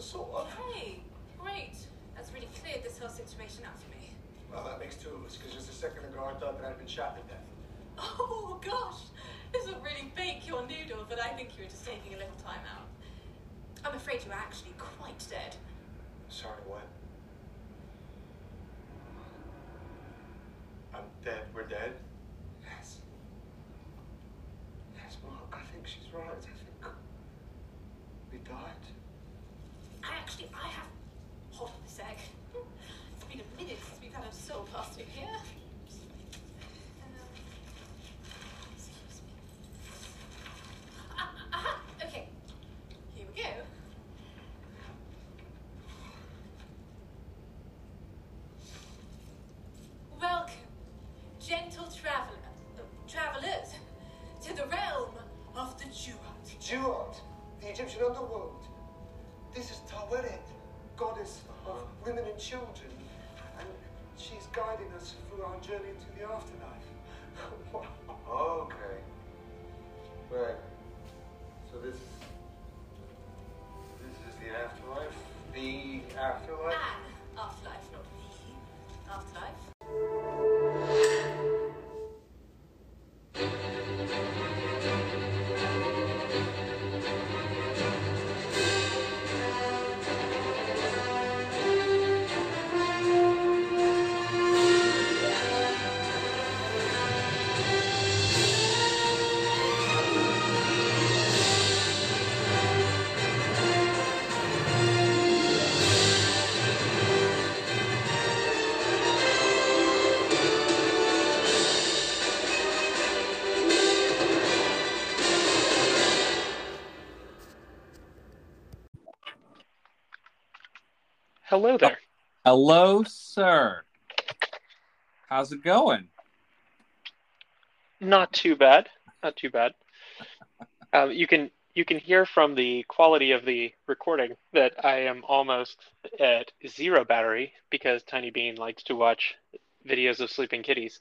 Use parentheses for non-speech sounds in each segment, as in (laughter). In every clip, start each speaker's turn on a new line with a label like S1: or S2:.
S1: So.
S2: Hey, uh, great. That's really cleared this whole situation up for me.
S1: Well, that makes two of us, because just a second ago I thought that I'd been shot to death.
S2: Oh gosh, this will really bake your noodle, but I think you were just taking a little time out. I'm afraid you are actually quite dead.
S1: Sorry, what? I'm dead. We're dead? Yes. Yes, Mark, I think she's right. I think we died.
S3: Hello there.
S4: Hello, sir. How's it going?
S3: Not too bad. Not too bad. (laughs) Um, you can you can hear from the quality of the recording that I am almost at zero battery because Tiny Bean likes to watch videos of sleeping kitties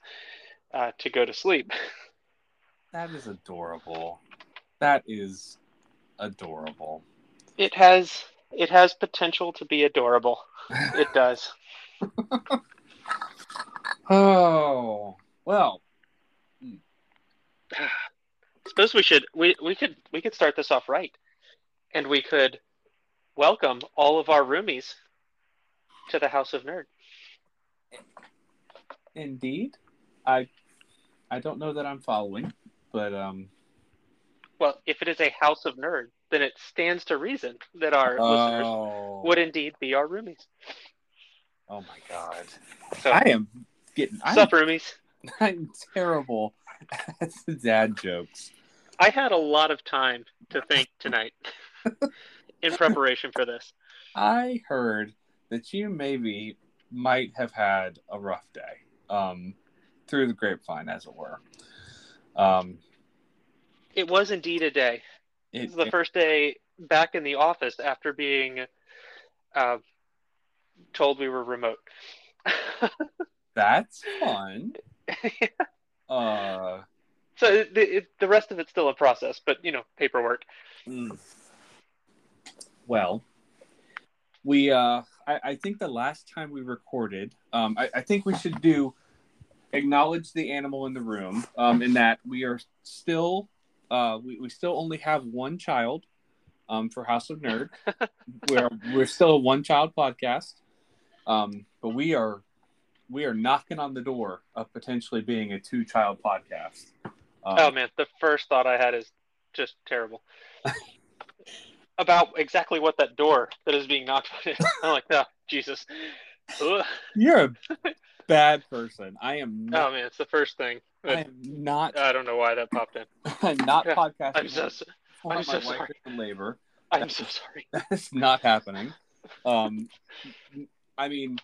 S3: uh, to go to sleep. (laughs)
S4: That is adorable. That is adorable.
S3: It has it has potential to be adorable. It does. (laughs)
S4: Oh, well, (sighs)
S3: Suppose we should we, we could we could start this off right, and we could welcome all of our roomies to the House of Nerd.
S4: indeed. I I don't know that I'm following, but um
S3: Well, if it is a House of Nerd, then it stands to reason that our listeners
S4: oh,
S3: would indeed be our roomies.
S4: oh my god.
S3: So,
S4: I am getting I'm,
S3: sup, roomies? (laughs)
S4: I'm terrible at the dad jokes.
S3: I had a lot of time to think tonight (laughs) in preparation for this.
S4: I heard that you maybe might have had a rough day, um, through the grapevine, as it were. Um,
S3: It was indeed a day.
S4: It,
S3: This is the first day back in the office after being uh, told we were remote. (laughs)
S4: that's fun. (laughs) Uh,
S3: so the, it, the rest of it's still a process, but you know, paperwork.
S4: mm. well, we uh, I, I think the last time we recorded, um, I, I think we should do acknowledge the animal in the room, um, in that we are still, uh, we, we still only have one child, um, for House of Nerd. (laughs) we're we're still a one child podcast, um, but we are we are knocking on the door of potentially being a two child podcast. Um,
S3: Oh man, the first thought I had is just terrible. (laughs) About exactly what that door that is being knocked on is. (laughs) I'm like, oh, Jesus. Ugh.
S4: You're a bad person. I am
S3: Oh man, it's the first thing.
S4: I am not.
S3: I don't know why that popped in. (laughs)
S4: I'm not
S3: Yeah,
S4: podcasting.
S3: I'm so
S4: while
S3: I'm so sorry.
S4: is labor.
S3: I'm so sorry. (laughs)
S4: That's not happening. Um, I mean,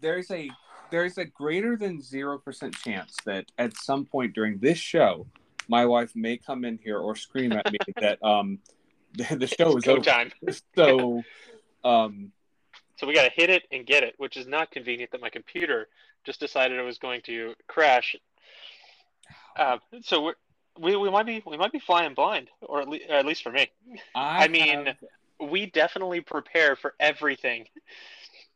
S4: there's a there's a greater than zero percent chance that at some point during this show, my wife may come in here or scream at me (laughs) that um the, the show
S3: It's
S4: is over.
S3: time.
S4: So, um,
S3: So we got to hit it and get it, which is not convenient that my computer just decided it was going to crash. Uh, so we're, we we might be we might be flying blind, or at, le- or at least for me.
S4: I,
S3: I mean,
S4: have-
S3: we definitely prepare for everything.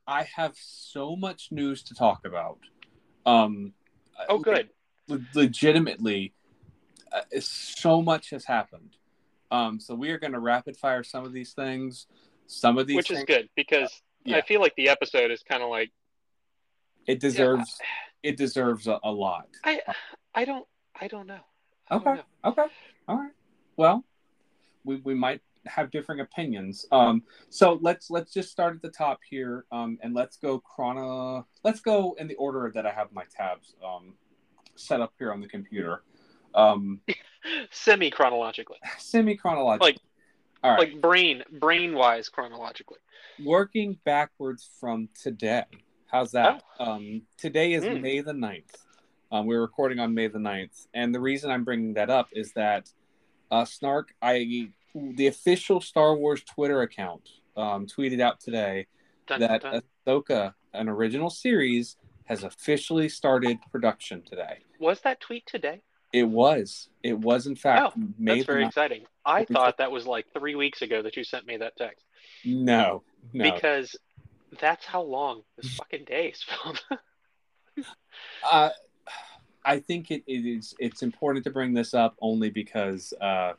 S4: I have so much news to talk about. Um,
S3: Oh, good.
S4: le- legitimately, uh, so much has happened. Um, so we are going to rapid fire some of these things. Some of these,
S3: Which is good because
S4: Yeah.
S3: I feel like the episode is kind of like
S4: it deserves it deserves a, a lot.
S3: I I don't I don't know. I don't
S4: Okay.
S3: know.
S4: Okay. All right. Well, we, we might have differing opinions. Um, so let's let's just start at the top here, um, and let's go chrono. Let's go in the order that I have my tabs um, set up here on the computer, um, (laughs)
S3: Semi chronologically,
S4: semi chronologically.
S3: Like-
S4: all right,
S3: like brain brain wise chronologically.
S4: working backwards from today. How's that? Um, today is
S3: Mm.
S4: May the 9th. Um, we're recording on May the 9th. And the reason I'm bringing that up is that uh, Snark, I the official Star Wars Twitter account, um, tweeted out today
S3: Dun,
S4: that
S3: dun.
S4: Ahsoka, an original series, has officially started production today.
S3: Was that tweet today?
S4: It was. It was, in fact,
S3: Oh,
S4: May
S3: That's very
S4: 9th.
S3: exciting. I thought that was like three weeks ago that you sent me that text
S4: No, no.
S3: because that's how long this fucking day is (laughs) filmed.
S4: Uh, I think it, it is. It's important to bring this up only because, uh,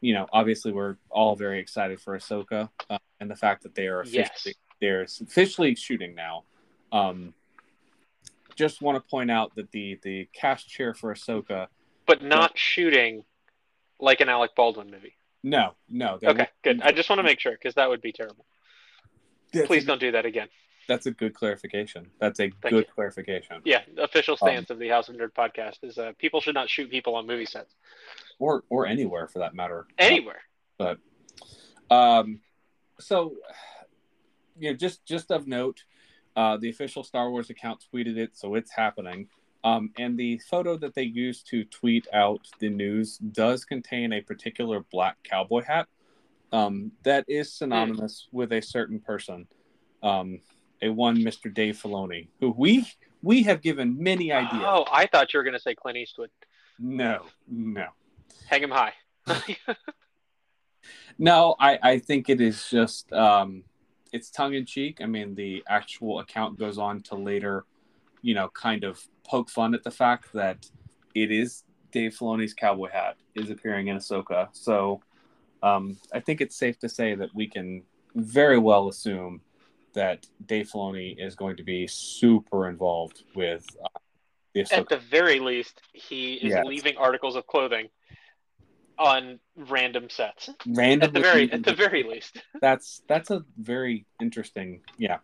S4: you know, obviously we're all very excited for Ahsoka uh, and the fact that they are officially
S3: Yes.
S4: they're officially shooting now. Um, just want to point out that the the cast chair for Ahsoka.
S3: but not shooting like an Alec Baldwin movie.
S4: No, no.
S3: Okay,
S4: won't-
S3: good. I just want to make sure because that would be terrible.
S4: That's
S3: Please don't do that again.
S4: That's a good clarification. That's a
S3: Thank
S4: good
S3: you.
S4: clarification.
S3: Yeah, official
S4: Um,
S3: stance of the House of Nerd podcast is uh, people should not shoot people on movie sets
S4: Or or anywhere for that matter.
S3: anywhere.
S4: But, um, so, you know, just just of note, uh, the official Star Wars account tweeted it, so it's happening. Um, and the photo that they used to tweet out the news does contain a particular black cowboy hat um, that is synonymous with a certain person, um, a one Mr. Dave Filoni, who we we have given many ideas.
S3: Oh, I thought you were going to say Clint Eastwood.
S4: No, no.
S3: Hang him high. (laughs)
S4: No, I, I think it is just um, it's tongue in cheek. I mean, the actual account goes on to later, you know, kind of poke fun at the fact that it is Dave Filoni's cowboy hat is appearing in Ahsoka. So um, I think it's safe to say that we can very well assume that Dave Filoni is going to be super involved with uh, the
S3: At the very least, he is
S4: Yes.
S3: leaving articles of clothing on random sets.
S4: Random
S3: At the very, at the very least, (laughs)
S4: that's that's a very interesting yeah.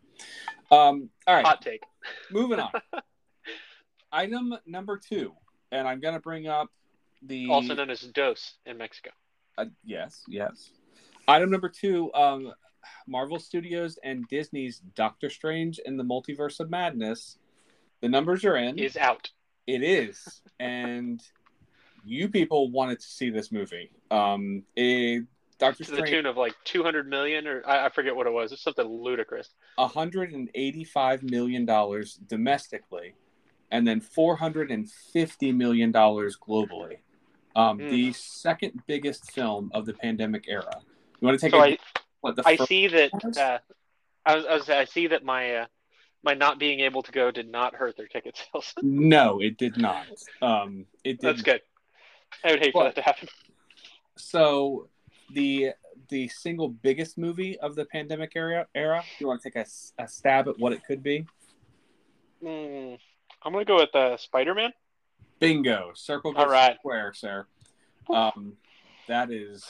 S4: Um, all right.
S3: hot take.
S4: moving on. (laughs) Item number two, and I'm going to bring up the
S3: Also known as Dos in Mexico.
S4: uh, yes, yes. Item number two, um, Marvel Studios and Disney's Doctor Strange in the Multiverse of Madness. The numbers are in.
S3: Is out.
S4: It is, (laughs) and you people wanted to see this movie. Um, it, Doctor
S3: to the tune of like 200 million or I, I forget what it was. It's something ludicrous.
S4: 185 million dollars domestically, and then 450 million dollars globally. Um,
S3: Mm.
S4: The second biggest film of the pandemic era. You want to take
S3: So
S4: a
S3: I,
S4: what the
S3: I
S4: first-
S3: see that uh, I was, I was I see that my uh, my not being able to go did not hurt their ticket sales. (laughs)
S4: No, it did not. Um, it did.
S3: That's good. I would hate for that to happen.
S4: So the the single biggest movie of the pandemic era era. You want to take a, a stab at what it could be?
S3: Mm, I'm gonna go with uh, Spider-Man.
S4: Bingo! Circle goes
S3: All right.
S4: square, sir. Um, that is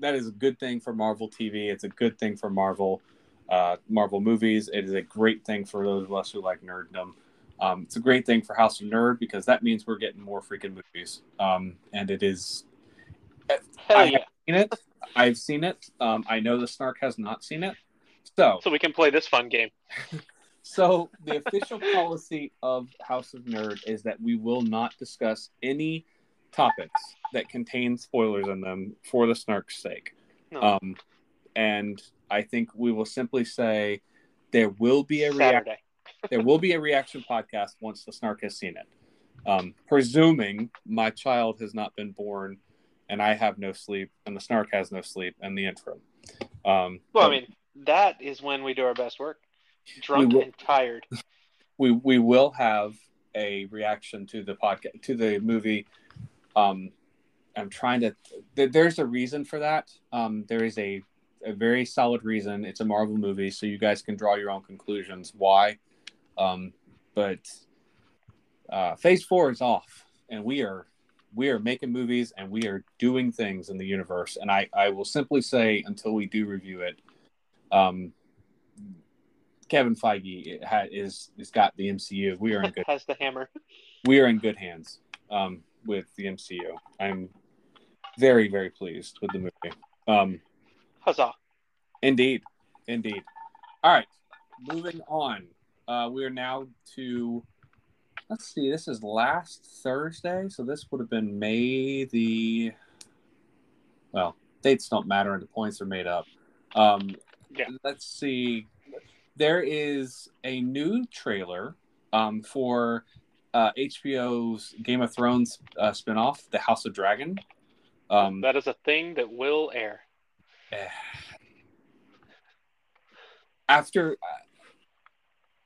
S4: that is a good thing for Marvel TV. It's a good thing for Marvel uh, Marvel movies. It is a great thing for those of us who like nerddom. Um, it's a great thing for House of Nerd because that means we're getting more freaking movies. Um, and it is
S3: Hell
S4: I-
S3: yeah!
S4: seen it. I've seen it. Um, I know the Snark has not seen it. So
S3: So we can play this fun game. (laughs)
S4: So the official policy of House of Nerd is that we will not discuss any topics that contain spoilers in them for the snark's sake.
S3: No.
S4: Um, and I think we will simply say there will be a reaction. (laughs) There will be a reaction podcast once the snark has seen it. Um, presuming my child has not been born and I have no sleep, and the Snark has no sleep, and the interim. Um,
S3: Well, I mean, that is when we do our best work. Drunk
S4: will-
S3: and tired. (laughs)
S4: we we will have a reaction to the podcast to the movie. Um, I'm trying to. Th- there's a reason for that. Um, there is a a very solid reason. It's a Marvel movie, so you guys can draw your own conclusions why. Um, but uh, Phase Four is off, and we are we are making movies and we are doing things in the universe. And I I will simply say until we do review it, um, Kevin Feige ha- is is got the MCU. We are in (laughs) good
S3: Has the hammer.
S4: we are in good hands um, with the MCU. I'm very very pleased with the movie. Um,
S3: Huzzah.
S4: indeed, indeed. All right, moving on. Uh, we are now to let's see. This is last Thursday, so this would have been May the. Well, dates don't matter, and the points are made up. Um,
S3: Yeah.
S4: Let's see. There is a new trailer um, for uh, HBO's Game of Thrones uh, spinoff, The House of Dragon. Um,
S3: That is a thing that will air. (sighs)
S4: after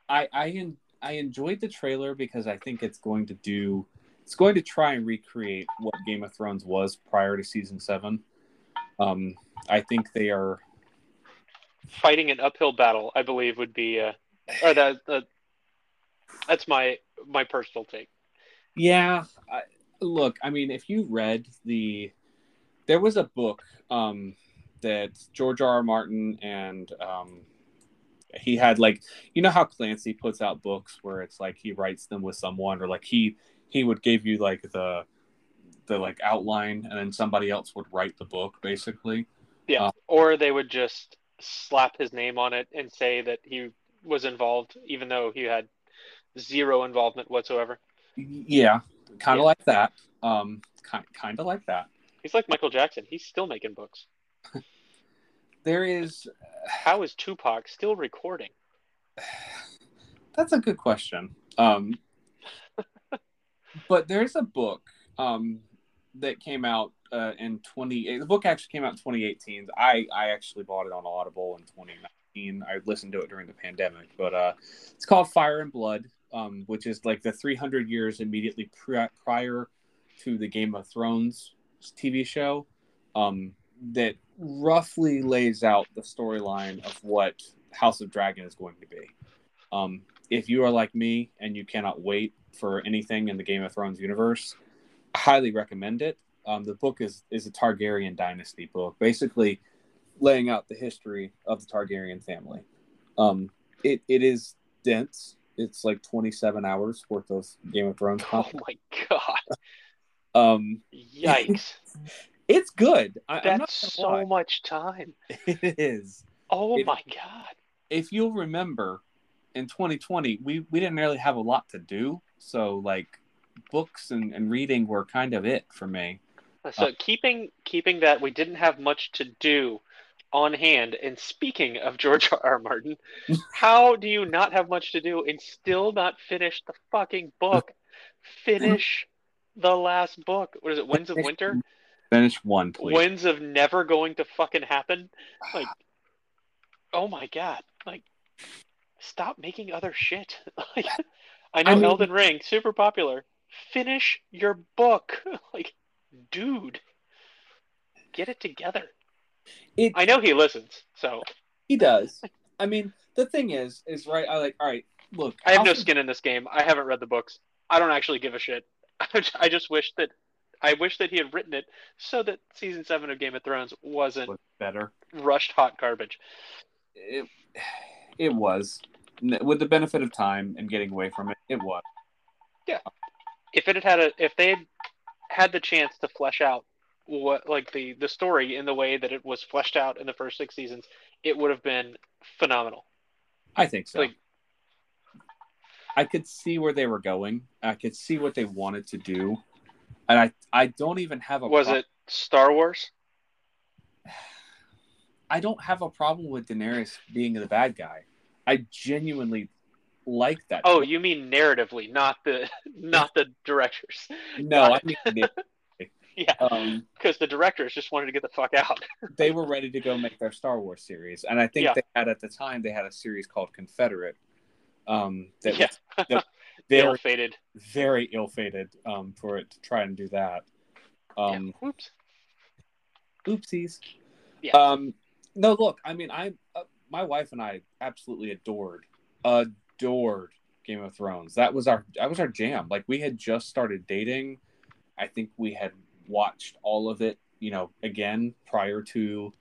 S4: I I en- I enjoyed the trailer because I think it's going to do it's going to try and recreate what Game of Thrones was prior to season seven. Um, I think they are
S3: Fighting an uphill battle, I believe, would be. Uh, or that, that. That's my my personal take.
S4: Yeah, I, look, I mean, if you read the, there was a book um, that George R. R. Martin and um, he had like, you know how Clancy puts out books where it's like he writes them with someone, or like he he would give you like the the like outline, and then somebody else would write the book, basically.
S3: Yeah.
S4: Uh,
S3: or they would just slap his name on it and say that he was involved, even though he had zero involvement whatsoever.
S4: Yeah, kind of
S3: Yeah.
S4: like that. Um, kind kind of like that.
S3: He's like Michael Jackson. He's still making books. (laughs)
S4: There is
S3: How is Tupac still recording? (sighs)
S4: That's a good question. Um, but there's a book um, that came out uh, in 20. The book actually came out in 2018. I I actually bought it on Audible in 2019. I listened to it during the pandemic, but uh, it's called Fire and Blood, um, which is like the 300 years immediately pri- prior to the Game of Thrones TV show. Um, that roughly lays out the storyline of what House of Dragon is going to be. Um, if you are like me and you cannot wait for anything in the Game of Thrones universe, I highly recommend it. Um, the book is is a Targaryen dynasty book, basically laying out the history of the Targaryen family. Um, it it is dense. It's like twenty seven hours worth of Game of Thrones (laughs)
S3: Oh my god!
S4: Um,
S3: Yikes! (laughs)
S4: it's good. I, I'm not
S3: That's
S4: gonna lie.
S3: so much time. (laughs)
S4: It is.
S3: Oh my god!
S4: if you'll remember in 2020 we we didn't really have a lot to do so like books and, and reading were kind of it for me
S3: So keeping keeping that we didn't have much to do on hand. And speaking of George R. R. Martin, (laughs) how do you not have much to do and still not finish the fucking book? Finish the last book. What is it? Winds of Winter?
S4: finish one please
S3: Winds of never going to fucking happen? Like, oh my god! Like, stop making other shit. (laughs) Like, I know
S4: I mean-
S3: Elden Ring super popular. Finish your book. (laughs) Like, dude, get it together.
S4: it,
S3: I know he listens, so
S4: he does i mean the thing is is right i like all right look
S3: I have no
S4: House of-
S3: skin in this game. I haven't read the books. I don't actually give a shit. (laughs) I just wish that I wish that he had written it so that season seven of Game of Thrones wasn't
S4: was better.
S3: rushed hot garbage.
S4: it, it was. With the benefit of time and getting away from it it was.
S3: Yeah, If it had had a, if they had had the chance to flesh out what like the the story in the way that it was fleshed out in the first six seasons, it would have been phenomenal.
S4: i think so.
S3: Like-
S4: i could see where they were going i could see what they wanted to do and i i don't even have a
S3: Was
S4: pro-
S3: it Star Wars? (sighs)
S4: I don't have a problem with Daenerys being the bad guy. I genuinely like that.
S3: Oh, you mean narratively, not the (laughs) not the directors.
S4: no, I mean, narratively. (laughs)
S3: Yeah,
S4: Um,
S3: because the directors just wanted to get the fuck out. (laughs)
S4: they were ready to go make their Star Wars series, and I think
S3: Yeah.
S4: they had at the time they had a series called Confederate. Um, that
S3: yeah,
S4: was (laughs) the-
S3: ill
S4: very
S3: fated.
S4: very ill-fated um, for it to try and do that. Um,
S3: yeah. Whoops.
S4: oopsies.
S3: Yeah.
S4: Um, no, look, I mean, I, uh, my wife and I absolutely adored, adored Game of Thrones. That was our, that was our jam. Like we had just started dating. I think we had watched all of it, you know, again prior to,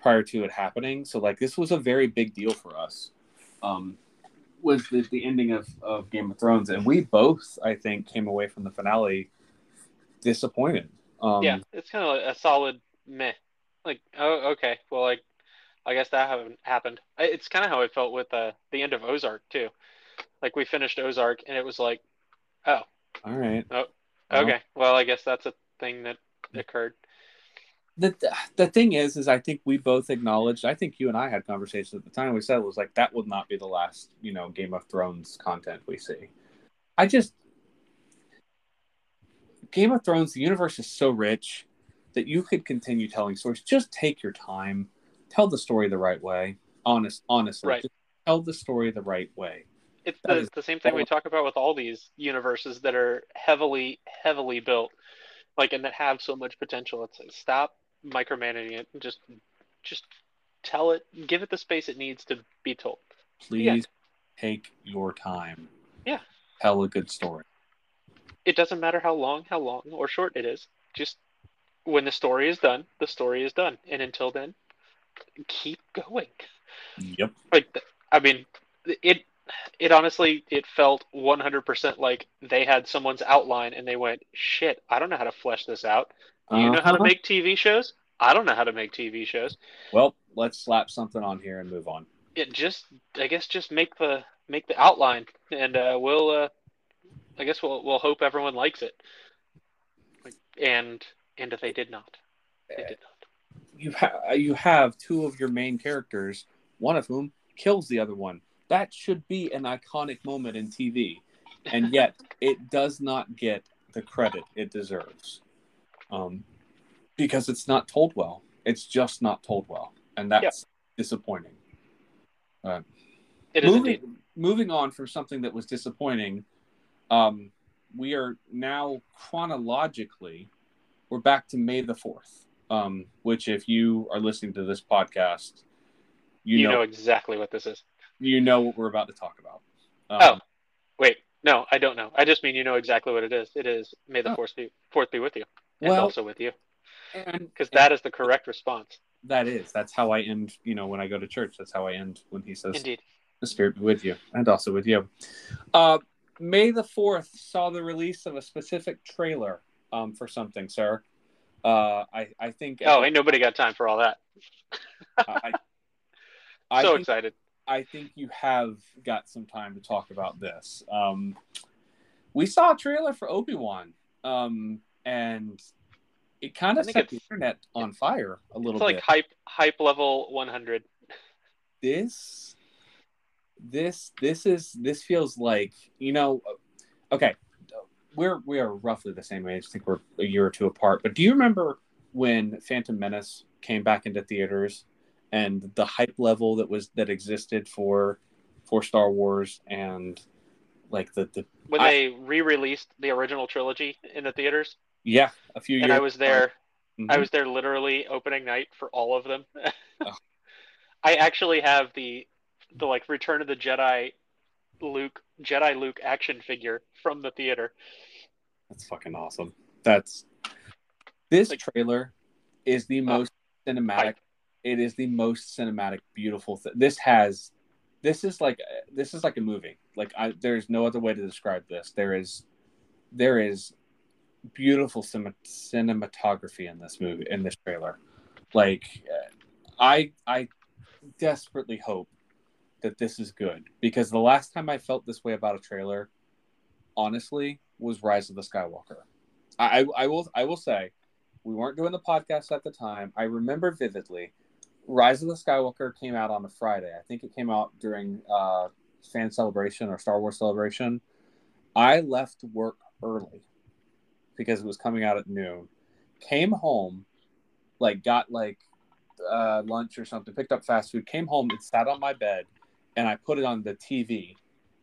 S4: prior to it happening. So like this was a very big deal for us. Um, was the, the ending of, of Game of Thrones, and we both, I think, came away from the finale disappointed. Um,
S3: yeah, it's kind of a solid meh. Like, oh, okay. Well, like, I guess that haven't happened. It's kind of how I felt with uh, the end of Ozark too. Like we finished Ozark, and it was like, oh,
S4: All right. Well-
S3: okay. Well, I guess that's a thing that occurred.
S4: The the thing is is i think we both acknowledged i think you and i had conversations at the time we said it was like that will not be the last you know game of thrones content we see. I just game of thrones the universe is so rich that you could continue telling stories. Just take your time. Tell the story the right way. Honest honestly
S3: Right.
S4: just tell the story the right way.
S3: It's the,
S4: is-
S3: the same thing we talk about with all these universes that are heavily, heavily built, like and that have so much potential. It's like stop micromanaging it. Just, just tell it. Give it the space it needs to be told.
S4: please
S3: Yeah.
S4: take your time
S3: Yeah.
S4: tell a good story
S3: It doesn't matter how long, how long or short it is. Just when the story is done, the story is done, and until then, keep going.
S4: yep
S3: Like, I mean, it. It honestly, it felt 100% like they had someone's outline and they went, "Shit, I don't know how to flesh this out." You know how to
S4: Uh-huh.
S3: make TV shows? I don't know how to make TV shows.
S4: well let's slap something on here and move on
S3: Yeah, just, I guess, just make the make the outline, and uh, we'll, uh, I guess we'll we'll hope everyone likes it. And and they did not. They did not.
S4: you ha- you have two of your main characters, one of whom kills the other one. That should be an iconic moment in TV, and yet (laughs) it does not get the credit it deserves, um, because it's not told well. It's just not told well, and that's disappointing.
S3: It is
S4: moving,
S3: indeed.
S4: moving on from something that was disappointing, um, we are now chronologically, we're back to May the 4th, um, which, if you are listening to this podcast, you,
S3: You,
S4: know,
S3: know exactly what this is.
S4: you know what we're about to talk about.
S3: Oh.
S4: Um,
S3: Wait, no, I don't know. I just mean you know exactly what it is. It is May the
S4: Oh.
S3: fourth be fourth be with you, and
S4: Well-
S3: also with you, because that is the correct response.
S4: that is that's how I end. You know, when I go to church, that's how I end when he says,
S3: Indeed.
S4: "The Spirit be with you," and also with you. Uh, May the 4th saw the release of a specific trailer um, for something, sir. Uh, I, I think.
S3: Oh, ain't nobody got time for all that. (laughs)
S4: I, I,
S3: so
S4: think,
S3: excited.
S4: I think you have got some time to talk about this. Um, we saw a trailer for Obi Wan, um, and it kind of set the internet on fire a little bit.
S3: It's like
S4: bit.
S3: hype hype level 100.
S4: this this this is this feels like you know okay we're we are roughly the same age i think we're a year or two apart but do you remember when phantom menace came back into theaters and the hype level that was that existed for for star wars and like the the
S3: When
S4: I-
S3: they re-released the original trilogy in the theaters,
S4: yeah a few years
S3: and I was there.
S4: Mhm.
S3: I was there literally opening night for all of them. (laughs)
S4: Oh.
S3: I actually have the the like Return of the Jedi Luke Jedi Luke action figure from the theater.
S4: That's fucking awesome. That's this
S3: Like-
S4: trailer is the most cinematic.
S3: hype.
S4: It is the most cinematic, beautiful. Th- this has, this is like this is like a movie. Like I, there's no other way to describe this. There is, there is beautiful cin- cinematography in this movie in this trailer. Like, uh, I I desperately hope that this is good because the last time I felt this way about a trailer, honestly, was Rise of the Skywalker. I, I, I will I will say, we weren't doing the podcast at the time. I remember vividly, Rise of the Skywalker came out on a Friday. I think it came out during uh, fan celebration or Star Wars celebration. I left work early because it was coming out at noon. came home, like got like uh, lunch or something, picked up fast food, came home and sat on my bed, and I put it on the TV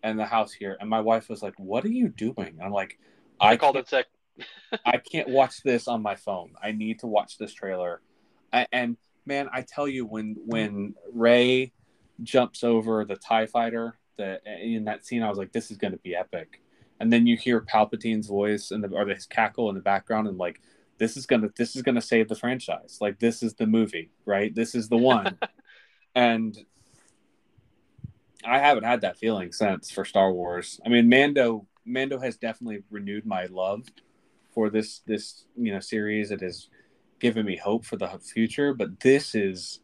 S4: in the house here, and my wife was like, "What are you doing?" And I'm like,
S3: I
S4: "I
S3: called
S4: can't,
S3: it sick. (laughs)
S4: I can't watch this on my phone. I need to watch this trailer." I, and man, I tell you, when when Rey jumps over the Tie Fighter, the in that scene, I was like, "This is going to be epic." And then you hear Palpatine's voice and the or his cackle in the background, and like, this is gonna this is gonna save the franchise. Like, this is the movie, right? This is the one. (laughs) and I haven't had that feeling since for Star Wars. I mean, Mando Mando has definitely renewed my love for this this you know series. It has given me hope for the future, but this is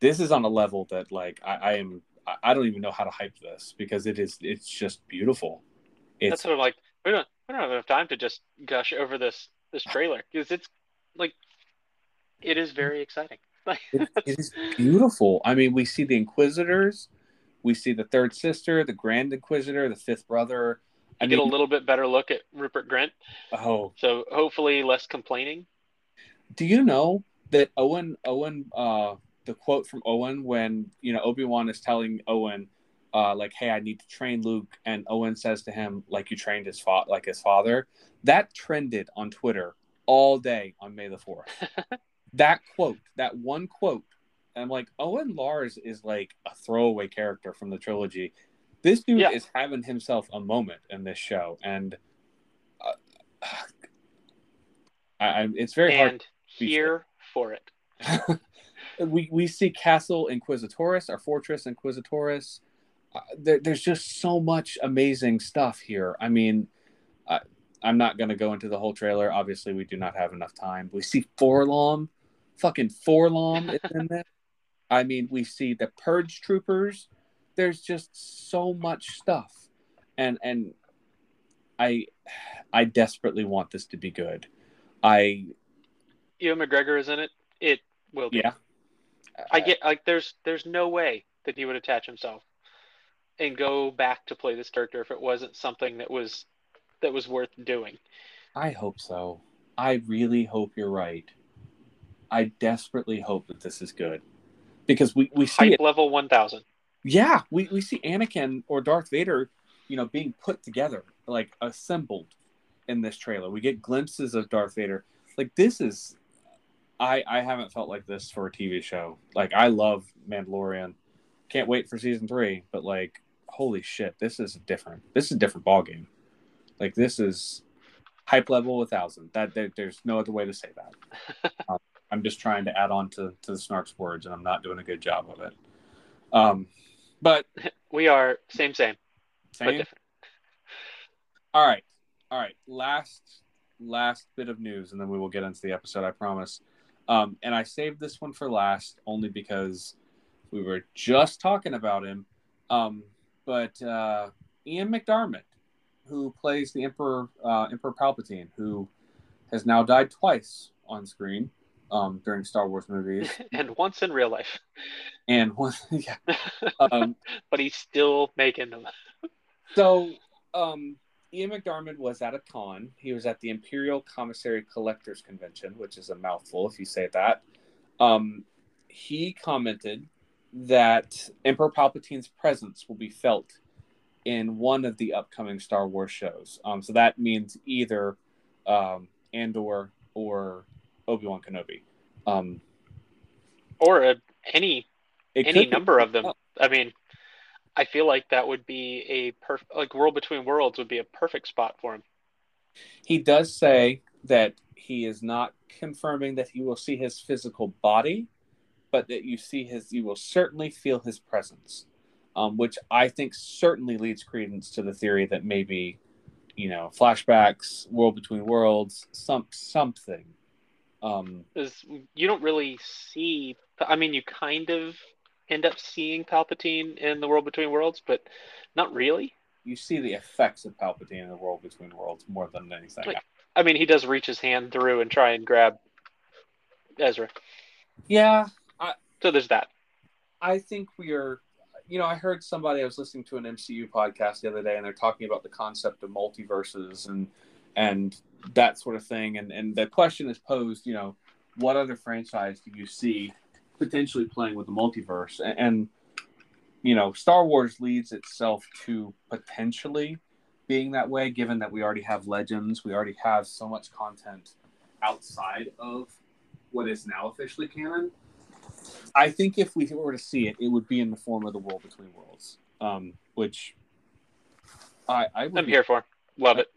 S4: this is on a level that like I, I am I- I don't even know how to hype this because it is it's just beautiful. It's
S3: That's what I'm like. We don't we don't have enough time to just gush over this this trailer because it's like it is very exciting. (laughs)
S4: It, it is beautiful. I mean, we see the Inquisitors, we see the third sister, the Grand Inquisitor, the fifth brother. I
S3: get a little bit better look at Rupert Grint,
S4: oh,
S3: so hopefully less complaining.
S4: do you know that Owen Owen uh the quote from Owen when you know Obi-Wan is telling Owen uh like hey I need to train Luke and Owen says to him like you trained his fa- like his father that trended on Twitter all day on May the 4th (laughs) that quote that one quote and I'm like Owen Lars is like a throwaway character from the trilogy this dude
S3: Yeah.
S4: is having himself a moment in this show and uh, I, I, it's very hard
S3: and here for it. (laughs)
S4: we we see Castle Inquisitoris, our fortress Inquisitoris. There, there's just so much amazing stuff here. I mean, uh, I'm not going to go into the whole trailer. Obviously, we do not have enough time. We see Forlom, fucking Forlom is in there. I mean, we see the Purge Troopers. There's just so much stuff, and and I I desperately want this to be good. I
S3: Ewan McGregor is in it. It will be.
S4: yeah.
S3: I get like there's there's no way that he would attach himself and go back to play this character if it wasn't something that was that was worth doing.
S4: I hope so. I really hope you're right. I desperately hope that this is good because we, we see
S3: Hype
S4: it.
S3: level one thousand.
S4: Yeah, we, we see Anakin or Darth Vader, you know, being put together, like assembled in this trailer. We get glimpses of Darth Vader. Like this is, I I haven't felt like this for a TV show. Like I love Mandalorian. Can't wait for season three, but like, holy shit, this is different. This is a different ball game. Like this is hype level a thousand. That there, there's no other way to say that. (laughs) um, I'm just trying to add on to, to the snark's words, and I'm not doing a good job of it. Um, but (laughs)
S3: We are same same
S4: same. All right, all right. Last last bit of news, and then we will get into the episode. I promise. Um, and I saved this one for last only because we were just talking about him. Um, but uh, Ian McDiarmid, who plays the Emperor uh, Emperor Palpatine, who has now died twice on screen um, during Star Wars movies, (laughs)
S3: and once in real life,
S4: and one, (laughs) yeah. Um, (laughs)
S3: but he's still making them.
S4: So, um, Ian McDiarmid was at a con. He was at the Imperial Commissary Collectors Convention, which is a mouthful if you say that. Um, he commented that Emperor Palpatine's presence will be felt in one of the upcoming Star Wars shows. Um, so that means either um, Andor or Obi Wan Kenobi. Um,
S3: Or uh, any any
S4: could be-
S3: number of them. I mean, I feel like that would be a perfect like World Between Worlds would be a perfect spot for him.
S4: He does say that he is not confirming that he will see his physical body, but that you see his, you will certainly feel his presence, um, which I think certainly leads credence to the theory that maybe, you know, flashbacks, world between worlds, some something. Um,
S3: Is you don't really see. I mean, you kind of end up seeing Palpatine in the World Between Worlds, but not really.
S4: you see the effects of Palpatine in the world between worlds more than anything.
S3: Like- I mean, he does reach his hand through and try and grab Ezra.
S4: yeah,
S3: So there's that.
S4: I think we are. You know, I heard somebody. I was listening to an MCU podcast the other day, and they're talking about the concept of multiverses, and and that sort of thing. And and the question is posed, you know, what other franchise do you see potentially playing with the multiverse? And, and you know, Star Wars leads itself to potentially being that way, given that we already have Legends, we already have so much content outside of what is now officially canon. I think if we were to see it, it would be in the form of the World Between Worlds, um, which I, I would
S3: I'm
S4: be-
S3: here for. Love it.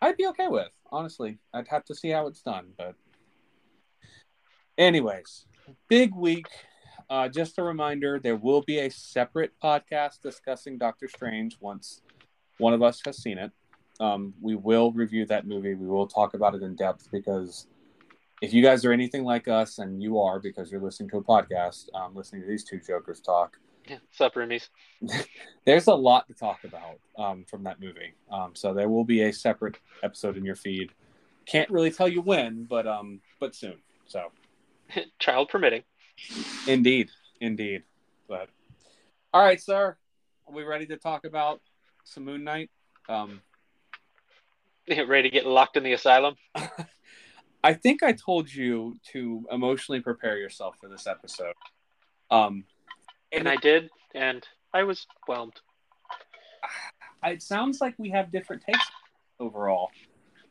S4: I'd be okay with. Honestly, I'd have to see how it's done, but anyways, big week. Uh, just a reminder: there will be a separate podcast discussing Doctor Strange once one of us has seen it. Um, we will review that movie. We will talk about it in depth because if you guys are anything like us, and you are because you're listening to a podcast, um, listening to these two jokers talk,
S3: Yeah. Sup, roomies. (laughs)
S4: there's a lot to talk about um, from that movie. Um, so there will be a separate episode in your feed. Can't really tell you when, but um, but soon. So (laughs)
S3: Child permitting.
S4: indeed, indeed. But all right, sir, are we ready to talk about some Moon Knight? Um, (laughs)
S3: Ready to get locked in the asylum?
S4: I think I told you to emotionally prepare yourself for this episode. Um,
S3: And I did, and I was whelmed.
S4: it sounds like we have different tastes overall.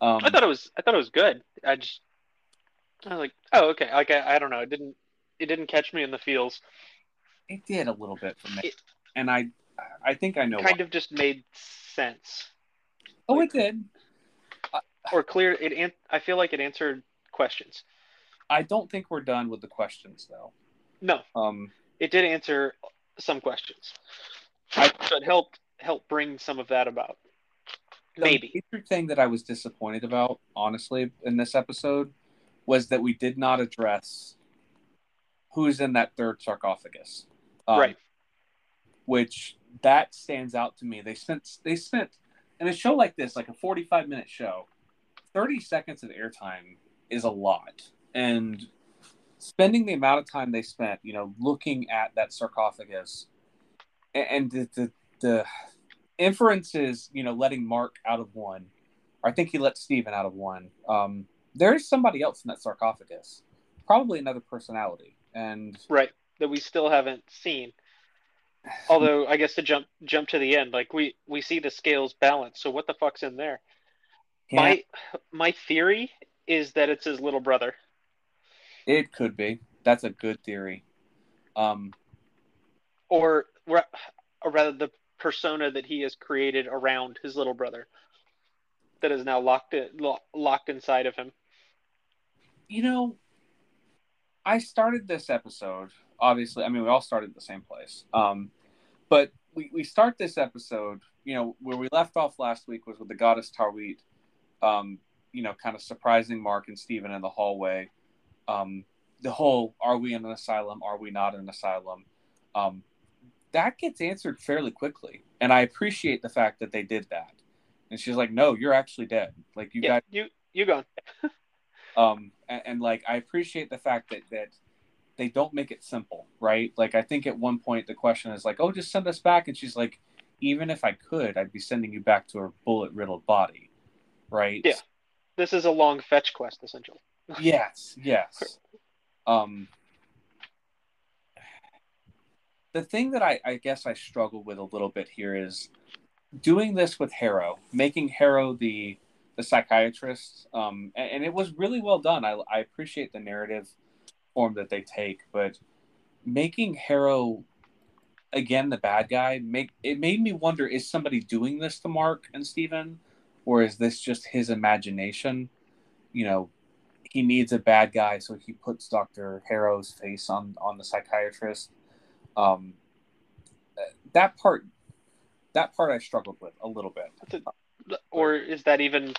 S4: Um,
S3: I thought it was I thought it was good. I just I was like, oh okay. Like I, I don't know. It didn't it didn't catch me in the feels.
S4: it did a little bit for me,
S3: It-
S4: and I I think I know.
S3: Kind
S4: why.
S3: of just made sense.
S4: Oh, it did.
S3: Or clear it an- I feel like it answered questions.
S4: I don't think we're done with the questions though.
S3: No,
S4: Um,
S3: it did answer some questions.
S4: I-
S3: so it helped help bring some of that about.
S4: the
S3: Maybe.
S4: major thing that I was disappointed about, honestly, in this episode, was that we did not address who's in that third sarcophagus. Um,
S3: Right.
S4: Which that stands out to me. They sent they sent in a show like this, like a forty-five minute show, thirty seconds of airtime is a lot, and spending the amount of time they spent, you know, looking at that sarcophagus, and the the, the inferences, you know, letting Mark out of one, I think he let Steven out of one. Um, there's somebody else in that sarcophagus, probably another personality, and
S3: Right. That we still haven't seen. Although I guess to jump jump to the end, like we we see the scales balance. So what the fuck's in there? My my theory is that it's his little brother.
S4: it could be. That's a good theory. Um,
S3: or, or rather the persona that he has created around his little brother that is now locked in, lo- locked inside of him.
S4: you know, I started this episode. Obviously, I mean, we all started at the same place. Um, but we, we start this episode, you know, where we left off last week was with the goddess Taweret, um, you know, kind of surprising Mark and Steven in the hallway. Um, the whole are we in an asylum? Are we not in an asylum? Um, that gets answered fairly quickly. And I appreciate the fact that they did that. And she's like, no, you're actually dead. Like, you
S3: yeah,
S4: guys
S3: you you gone. (laughs)
S4: um and, and like i appreciate the fact that that they don't make it simple right like i think at one point the question is like oh just send us back and she's like even if i could i'd be sending you back to her bullet riddled body right
S3: Yeah. This is a long fetch quest, essentially. (laughs)
S4: yes yes um the thing that I, I guess i struggle with a little bit here is doing this with harrow making harrow the the psychiatrist um and, and it was really well done I, I appreciate the narrative form that they take but making harrow again the bad guy make it made me wonder is somebody doing this to mark and steven or is this just his imagination you know he needs a bad guy so he puts dr harrow's face on on the psychiatrist um that part that part i struggled with a little bit
S3: Or is that even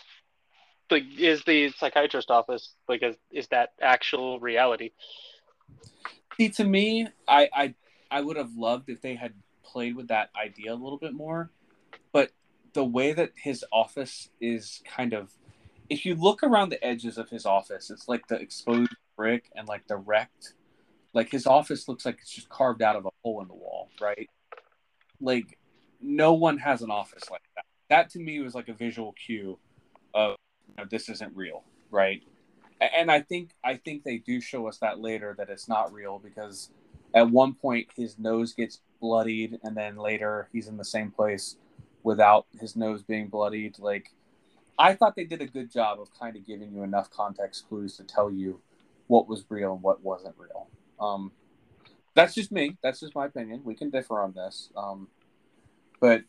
S3: like is the psychiatrist office like is, is that actual reality?
S4: See, to me, I, I I would have loved if they had played with that idea a little bit more. The way that his office is kind of if you look around the edges of his office, it's like the exposed brick and like the wrecked like his office looks like it's just carved out of a hole in the wall, right? Like no one has an office like that. That to me was like a visual cue of you know, this isn't real, right? And I think I think they do show us that later that it's not real because at one point his nose gets bloodied and then later he's in the same place without his nose being bloodied. Like I thought they did a good job of kind of giving you enough context clues to tell you what was real and what wasn't real. Um, that's just me. That's just my opinion. We can differ on this. Um, but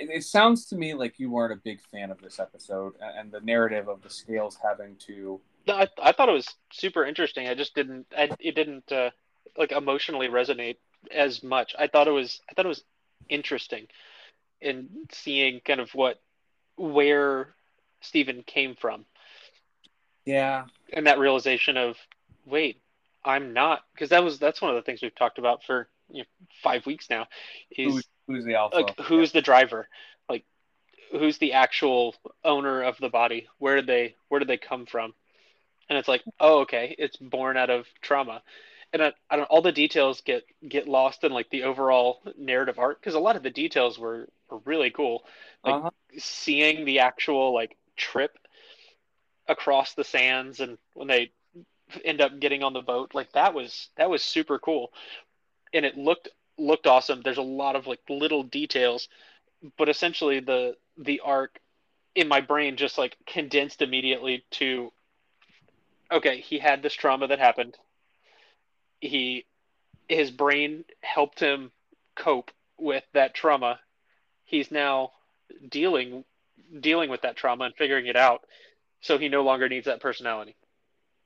S4: it, it, sounds to me like you weren't a big fan of this episode and the narrative of the scales having to.
S3: No, I, I thought it was super interesting. I just didn't. I, it didn't uh, like emotionally resonate as much. I thought it was. I thought it was interesting in seeing kind of what where Steven came from.
S4: Yeah.
S3: And that realization of wait, I'm not because that was that's one of the things we've talked about for you know, five weeks now. Is
S4: who's, who's the alpha?
S3: Like who's yeah. the driver? Like who's the actual owner of the body? Where did they where did they come from? And it's like, oh, okay, it's born out of trauma. And I, I don't all the details get get lost in like the overall narrative arc because a lot of the details were, were really cool. Like uh-huh. seeing the actual like trip across the sands and when they end up getting on the boat like that was that was super cool and it looked looked awesome there's a lot of like little details but essentially the the arc in my brain just like condensed immediately to okay he had this trauma that happened he his brain helped him cope with that trauma he's now dealing dealing with that trauma and figuring it out so he no longer needs that personality,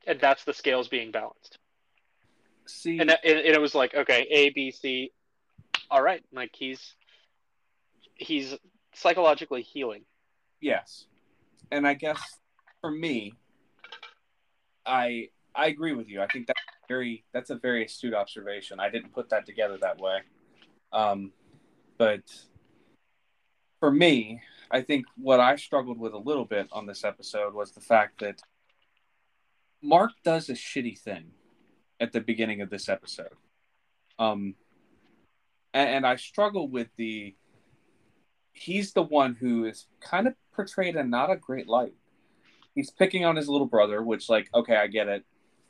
S3: and that's the scales being balanced.
S4: See,
S3: and, that, and it was like okay, A, B, C, all right, like he's he's psychologically healing.
S4: Yes, and I guess for me, I I agree with you. I think that's very that's a very astute observation. I didn't put that together that way, um, but for me, I think what I struggled with a little bit on this episode was the fact that Mark does a shitty thing at the beginning of this episode. Um, and, and I struggle with the he's the one who is kind of portrayed in not a great light. He's picking on his little brother, which like, okay, I get it.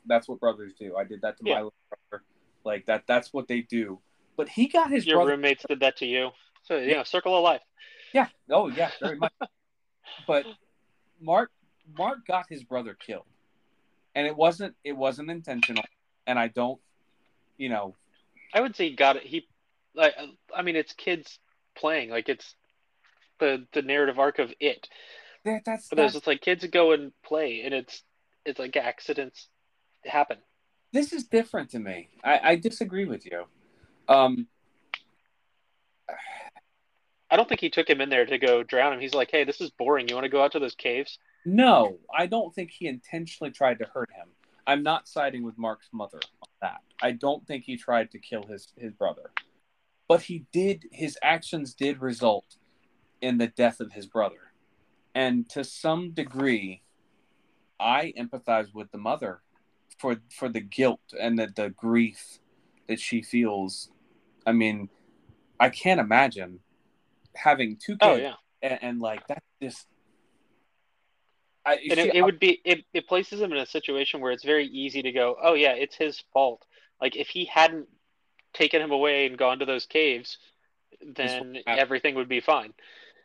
S4: That's what brothers do. I did that to yeah. my little brother. Like that that's what they do. But he got his
S3: Your
S4: brother...
S3: roommates did that to you. So yeah, circle of life.
S4: Yeah. Oh, yeah. Very much. (laughs) but Mark Mark got his brother killed, and it wasn't it wasn't intentional. And I don't, you know,
S3: I would say he got it. He, like, I mean, it's kids playing. Like it's the the narrative arc of it.
S4: Yeah, that's.
S3: But there's it's like kids go and play, and it's it's like accidents happen.
S4: This is different to me. I, I disagree with you. Um,
S3: I don't think he took him in there to go drown him. He's like, "Hey, this is boring. You want to go out to those caves?"
S4: No, I don't think he intentionally tried to hurt him. I'm not siding with Mark's mother on that. I don't think he tried to kill his his brother. But he did his actions did result in the death of his brother. And to some degree, I empathize with the mother for for the guilt and the, the grief that she feels. I mean, I can't imagine having two oh, kids. Oh yeah, and, and like that just.
S3: I, and it, it would be it, it places him in a situation where it's very easy to go, oh yeah, it's his fault. Like if he hadn't taken him away and gone to those caves, then everything would be fine.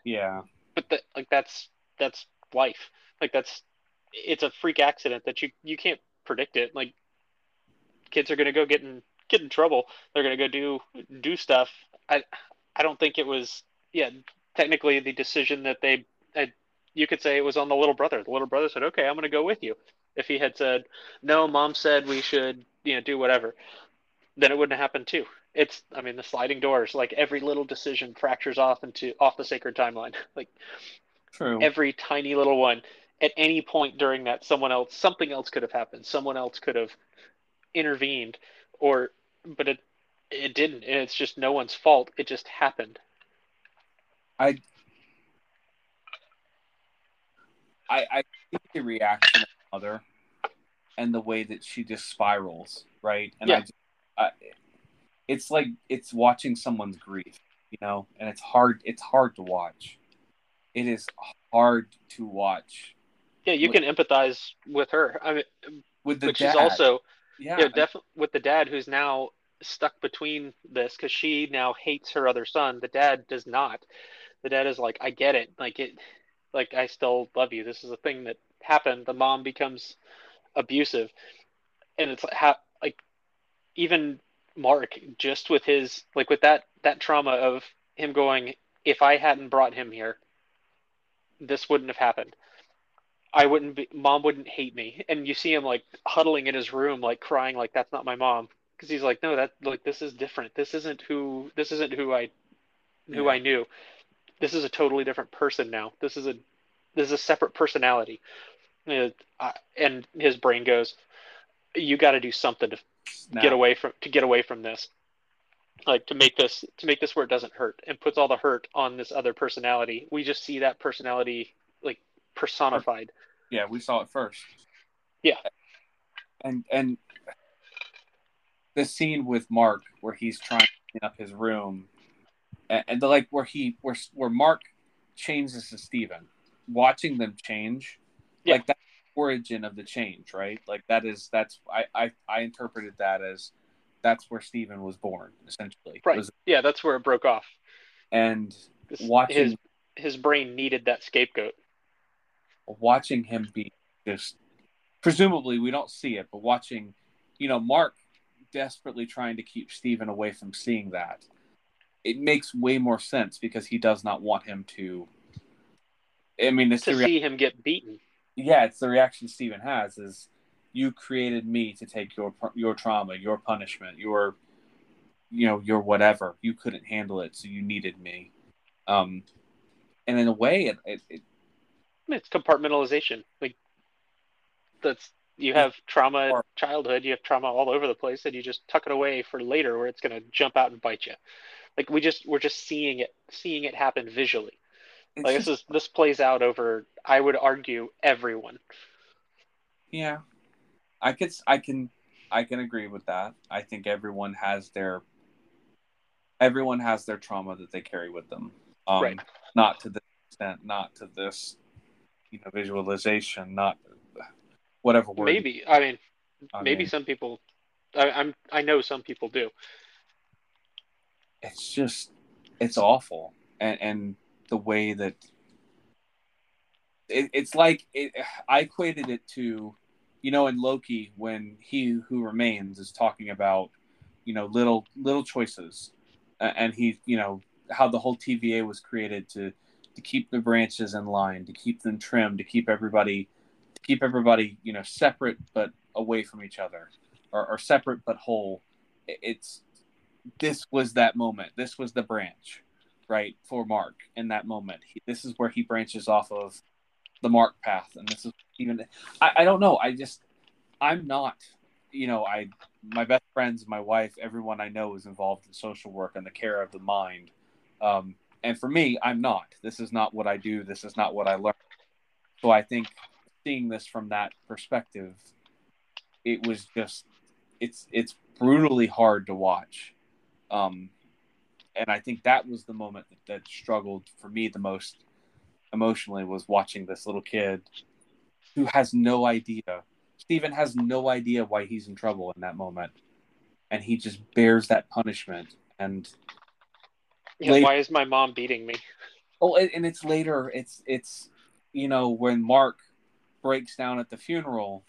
S4: Yeah.
S3: But the, like that's that's life. Like that's it's a freak accident that you you can't predict it. Like kids are gonna go get in get in trouble. They're gonna go do do stuff. I I don't think it was yeah, technically the decision that they, you could say it was on the little brother. The little brother said, "Okay, I'm going to go with you." If he had said, "No, mom said we should, you know, do whatever," then it wouldn't have happened too. It's, I mean, the sliding doors. Like every little decision fractures off into off the sacred timeline. (laughs) Like
S4: True.
S3: every tiny little one. At any point during that, someone else, something else could have happened. Someone else could have intervened, or, but it, it didn't. And it's just no one's fault. It just happened.
S4: I I I think the reaction of the mother and the way that she just spirals, right? And
S3: yeah.
S4: I, just, I it's like it's watching someone's grief, you know, and it's hard it's hard to watch. it is hard to watch
S3: Yeah, you can empathize with her. I mean,
S4: with the
S3: but
S4: dad.
S3: she's also
S4: yeah,
S3: yeah, definitely with the dad who's now stuck between this because she now hates her other son. The dad does not. The dad is like, I get it. Like it, like I still love you. This is a thing that happened. The mom becomes abusive, and it's like how like even Mark just with his like with that that trauma of him going, if I hadn't brought him here, this wouldn't have happened. I wouldn't be, mom wouldn't hate me. And you see him like huddling in his room, like crying, like that's not my mom. Because he's like, no, that like this is different. This isn't who this isn't who I who
S4: Yeah.
S3: I knew. This is a totally different person now. This is a this is a separate personality. Uh, and his brain goes, you got to do something to
S4: Snap.
S3: get away from to get away from this like to make this to make this where it doesn't hurt and puts all the hurt on this other personality we just see that personality personified
S4: Yeah, we saw it first.
S3: Yeah.
S4: And and the scene with Mark where he's trying to clean up his room, and, and the like where he where where Mark changes to Steven, watching them change,
S3: Yeah.
S4: like that origin of the change, right? Like that is that's I I, I interpreted that as that's where Steven was born essentially.
S3: right
S4: Was-
S3: yeah that's where it broke off
S4: and watching
S3: his his brain needed that scapegoat
S4: watching him be just presumably we don't see it, but watching, you know, Mark desperately trying to keep Steven away from seeing that. It makes way more sense because he does not want him to I mean, it's
S3: to
S4: the rea-
S3: see him get beaten
S4: yeah, it's the reaction Steven has is you created me to take your your trauma, your punishment, your you know, your whatever. You couldn't handle it, so you needed me. Um and in a way it, it, it
S3: it's compartmentalization like that's you have trauma in childhood you have trauma all over the place and you just tuck it away for later where it's going to jump out and bite you like we just we're just seeing it seeing it happen visually like this is this plays out over i would argue everyone
S4: Yeah, I could. I can. I can agree with that. I think everyone has their. Everyone has their trauma that they carry with them. Um,
S3: Right.
S4: Not to this extent. Not to this, you know, visualization. Not whatever word.
S3: maybe i mean
S4: I
S3: maybe
S4: mean,
S3: some people I, i'm i know some people do
S4: it's just it's awful, and and the way that it, it's like it, I equated it to, you know, in Loki when he who remains is talking about, you know, little little choices, and he, you know, how the whole TVA was created to to keep the branches in line, to keep them trimmed, to keep everybody, to keep everybody, you know, separate but away from each other, or, or separate but whole. It's this was that moment. This was the branch, right, for Mark in that moment. He, this is where he branches off of the Mark path, and this is even. I, I don't know. I just I'm not. You know, I my best friends, my wife, everyone I know is involved in social work and the care of the mind. Um, and for me, I'm not. This is not what I do. This is not what I learned. So I think seeing this from that perspective, it was just it's it's brutally hard to watch. Um, and I think that was the moment that, that struggled for me the most emotionally was watching this little kid who has no idea. Steven has no idea why he's in trouble in that moment, and he just bears that punishment. And
S3: yeah,
S4: Late-
S3: why is my mom beating me
S4: oh, and it's later. It's it's you know when Mark breaks down at the funeral,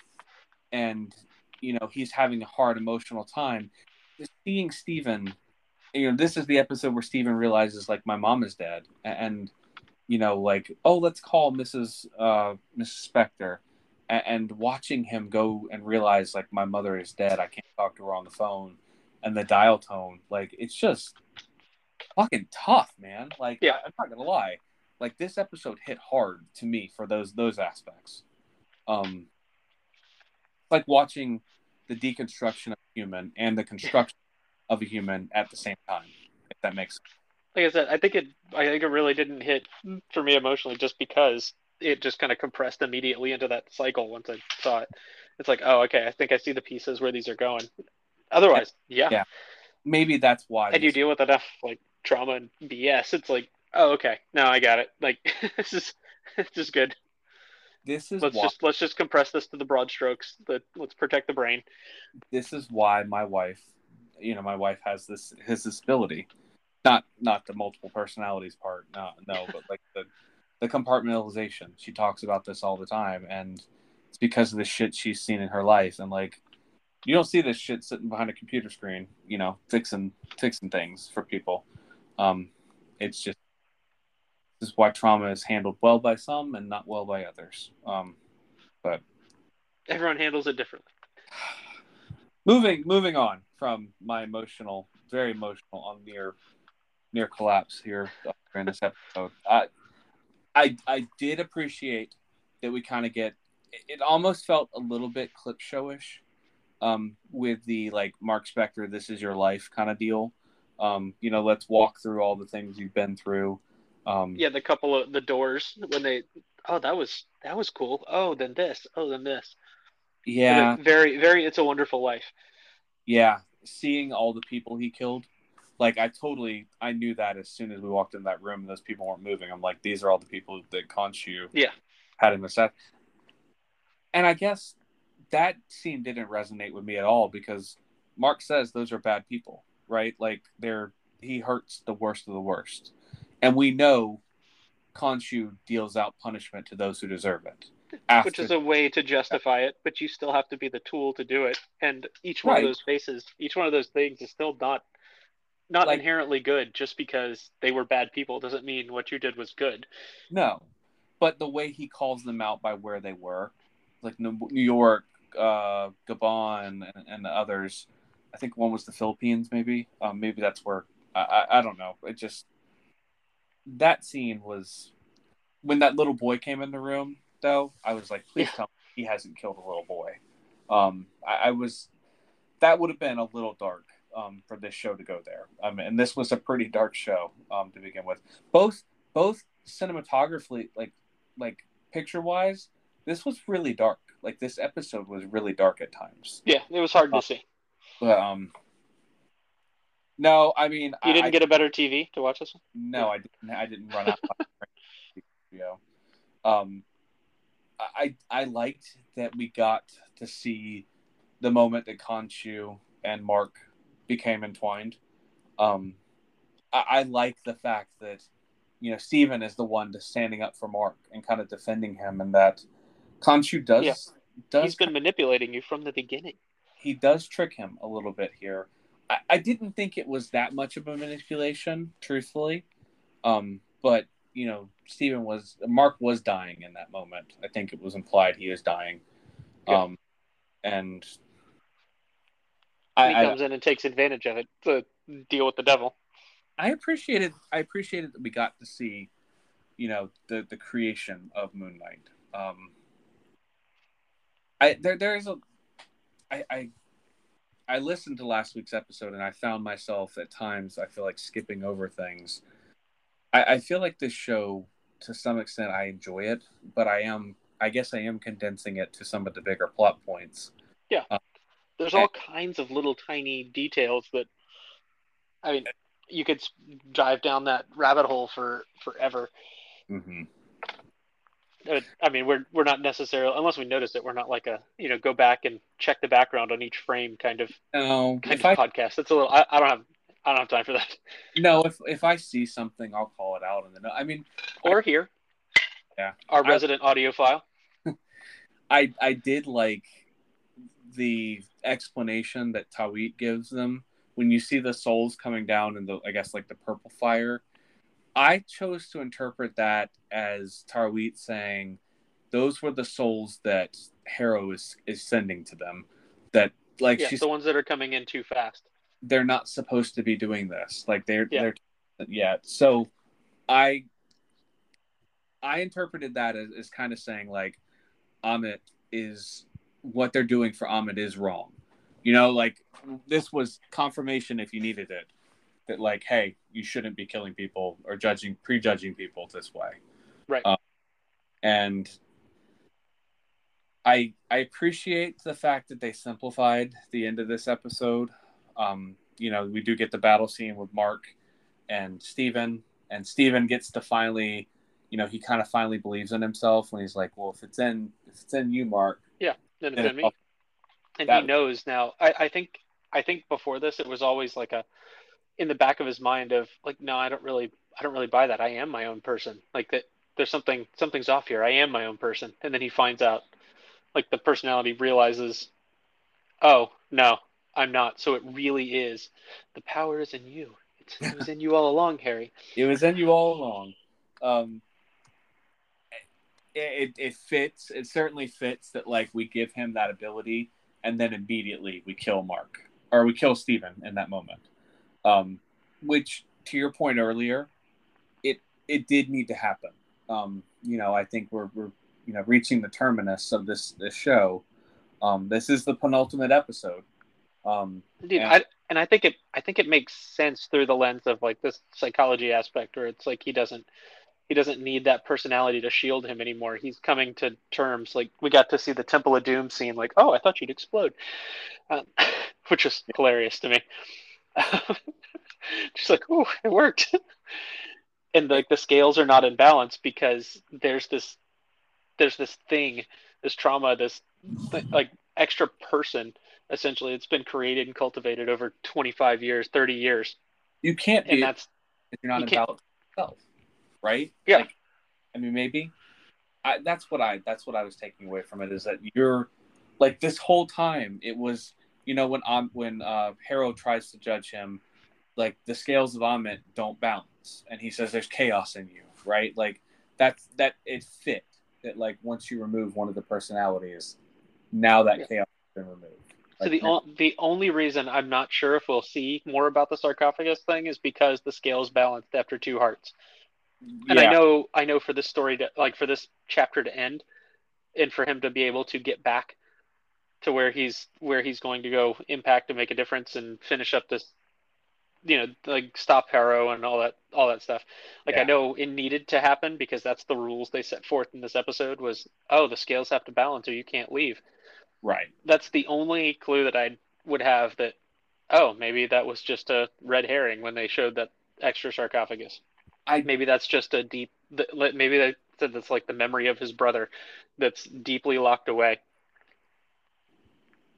S4: and you know he's having a hard emotional time. Just seeing Steven, you know, this is the episode where Steven realizes like my mom is dead, and you know like oh let's call Mrs. Uh, Mrs. Spector, and, and watching him go and realize like my mother is dead. I can't talk to her on the phone, and the dial tone like it's just fucking tough, man. Like
S3: Yeah.
S4: I'm not gonna lie, like this episode hit hard to me for those those aspects. Um, like watching the deconstruction of a human and the construction of a human at the same time. If that makes sense.
S3: like I said, I think it I think it really didn't hit for me emotionally just because it just kind of compressed immediately into that cycle once I saw it. It's like, oh, okay, I think I see the pieces where these are going. Otherwise, yeah.
S4: Yeah. maybe that's why.
S3: And you deal with enough (laughs) like trauma and BS. It's like Oh, okay. No, I got it. Like (laughs) this is this is good.
S4: This is
S3: Let's
S4: why
S3: just let's just compress this to the broad strokes. The let's protect the brain.
S4: this is why my wife, you know, my wife has this his disability, not not the multiple personalities part, no, no, but like the the compartmentalization. She talks about this all the time, and it's because of the shit she's seen in her life, and like you don't see this shit sitting behind a computer screen, you know, fixing fixing things for people. Um, it's just this is why trauma is handled well by some and not well by others. Um, but
S3: Everyone handles it differently.
S4: moving moving on from my emotional very emotional on near near collapse here during this episode i i i did appreciate that we kind of get it almost felt a little bit clip showish um with the like mark spector this is your life kind of deal um you know let's walk through all the things you've been through um
S3: Yeah, the couple of the doors when they oh that was that was cool. Oh, then this. Oh, then this.
S4: yeah
S3: Very very it's a wonderful life.
S4: Yeah, seeing all the people he killed, like I totally I knew that as soon as we walked in that room, and those people weren't moving. I'm like, these are all the people that Khonshu
S3: Yeah.
S4: had in the set. And I guess that scene didn't resonate with me at all because Mark says those are bad people, right? Like they're he hurts the worst of the worst, and we know Khonshu deals out punishment to those who deserve it. After,
S3: which is a way to justify it, but you still have to be the tool to do it. And each one
S4: Right.
S3: of those faces, each one of those things is still not not
S4: Like-
S3: inherently good just because they were bad people doesn't mean what you did was good.
S4: No, but the way he calls them out by where they were, like New New York, uh, Gabon, and, and others. I think one was the Philippines, maybe. Um, maybe that's where. I, I, I don't know. It just that scene was when that little boy came in the room. Though I was like, please
S3: Yeah.
S4: tell me he hasn't killed a little boy. Um, I, I was. That would have been a little dark um, for this show to go there. Um, and this was a pretty dark show um, to begin with. Both both cinematographically, like like picture wise, this was really dark. Like this episode was really dark at times.
S3: Yeah, it was hard to
S4: Uh,
S3: see.
S4: But um, no, I mean,
S3: You didn't
S4: I,
S3: get a better TV to watch this one?
S4: no, I didn't. I didn't run out. of studio. Um, I I liked that we got to see the moment that Khonshu and Mark became entwined. Um, I, I like the fact that you know Steven is the one to standing up for Mark and kind of defending him, and that Khonshu does
S3: Yeah.
S4: does
S3: He's been manipulating you from the beginning.
S4: He does trick him a little bit here. I, I didn't think it was that much of a manipulation, truthfully. Um, but you know, Steven was Mark was dying in that moment. I think it was implied he was dying.
S3: Yeah.
S4: Um, and
S3: And he
S4: I, I
S3: comes in and takes advantage of it to deal with the devil.
S4: I appreciated I appreciated that we got to see, you know, the the creation of Moon Knight. Um, I there there is a, I I I listened to last week's episode and I found myself at times I feel like skipping over things. I, I feel like this show to some extent I enjoy it, but I am I guess I am condensing it to some of the bigger plot points. Yeah.
S3: There's all kinds of little tiny details that, I mean, you could dive down that rabbit hole for forever.
S4: Mm-hmm.
S3: Uh, I mean, we're we're not necessarily unless we notice it. We're not like a you know go back and check the background on each frame kind of
S4: No,
S3: kind of
S4: I
S3: podcast. That's a little. I, I don't have I don't have time for that.
S4: no if if I see something, I'll call it out. And then I mean,
S3: Or here,
S4: Yeah.
S3: our
S4: I-
S3: resident audiophile. (laughs)
S4: I I did like the explanation that Taweret gives them when you see the souls coming down in the I guess like the purple fire. I chose to interpret that as Taweret saying those were the souls that Harrow is is sending to them. That like
S3: Yeah,
S4: she's
S3: the ones that are coming in too fast.
S4: they're not supposed to be doing this. Like they're
S3: Yeah.
S4: they're yeah. So I I interpreted that as, as kind of saying like Ammit is what they're doing for Ammit is wrong. You know, like this was confirmation if you needed it. That like, hey, you shouldn't be killing people or judging prejudging people this way.
S3: Right.
S4: Um, and I I appreciate the fact that they simplified the end of this episode. Um, you know, we do get the battle scene with Mark and Steven and Steven gets to finally, you know, he kind of finally believes in himself when he's like, well, if it's in if it's in you, Mark,
S3: yeah, then it's in me. and
S4: that-
S3: he knows now. I, I think I think before this it was always like a in the back of his mind of like, no, I don't really I don't really buy that. I am my own person. Like that there's something something's off here. I am my own person. And then he finds out like the personality realizes, oh no, I'm not. So it really is. The power is in you. It's, it was in you all along, Harry. (laughs)
S4: it was in you all along. Um, it, it it fits. It certainly fits that like we give him that ability, and then immediately we kill Mark or we kill Steven in that moment. Um, which to your point earlier, it it did need to happen. Um, you know, I think we're we're you know reaching the terminus of this this show. Um, this is the penultimate episode. Um,
S3: Indeed,
S4: And-
S3: I, and I think it I think it makes sense through the lens of like this psychology aspect, where it's like he doesn't he doesn't need that personality to shield him anymore. He's coming to terms. Like we got to see the Temple of Doom scene. Like, oh, I thought you'd explode, um, (laughs) which was hilarious to me. (laughs) Just like, oh, it worked. (laughs) and like the scales are not in balance because there's this there's this thing, this trauma, this th- like extra person essentially it's been created and cultivated over 25 years 30 years
S4: you can't be
S3: and that's
S4: if you're not
S3: you
S4: in balance yourself, right?
S3: Yeah.
S4: Like, I mean, maybe. I, that's what I. That's what I was taking away from it is that you're, like, this whole time it was, you know, when um when uh Harrow tries to judge him, like the scales of Ammit don't balance, and he says there's chaos in you, right? Like that's that it fit that like once you remove one of the personalities, now that
S3: Yeah.
S4: chaos has been removed.
S3: so the, o- the only reason i'm not sure if we'll see more about the sarcophagus thing is because the scales balanced after two hearts and i know i know for this story to like for this chapter to end and for him to be able to get back to where he's where he's going to go impact and make a difference and finish up this you know like stop harrow and all that all that stuff. Like i know it needed to happen because that's the rules they set forth in this episode was oh the scales have to balance or you can't leave.
S4: Right.
S3: that's the only clue that i would have that oh maybe that was just a red herring when they showed that extra sarcophagus.
S4: I-
S3: maybe that's just a deep maybe that said that's like the memory of his brother that's deeply locked away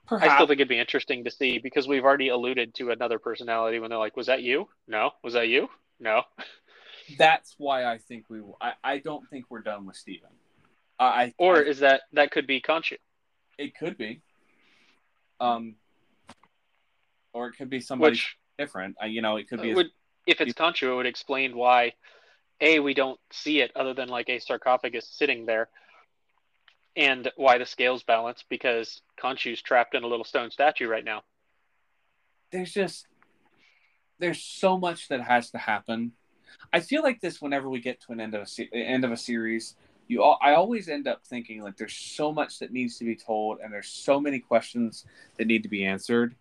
S4: Perhaps.
S3: I still think it'd be interesting to see because we've already alluded to another personality when they're like, "Was that you? No. Was that you? No." (laughs)
S4: that's why I think we. I, I don't think we're done with Steven. I, I
S3: Or
S4: I-
S3: is that that could be Khonshu?
S4: it could be, um, or it could be somebody
S3: Which
S4: different. Uh, you know, it could be.
S3: would, if it's Khonshu, it would explain why a we don't see it other than like a sarcophagus sitting there, and why the scales balance because Khonshu's trapped in a little stone statue right now.
S4: there's just there's so much that has to happen. I feel like this whenever we get to an end of a se- end of a series. You, all, I always end up thinking like there's so much that needs to be told, and there's so many questions that need to be answered.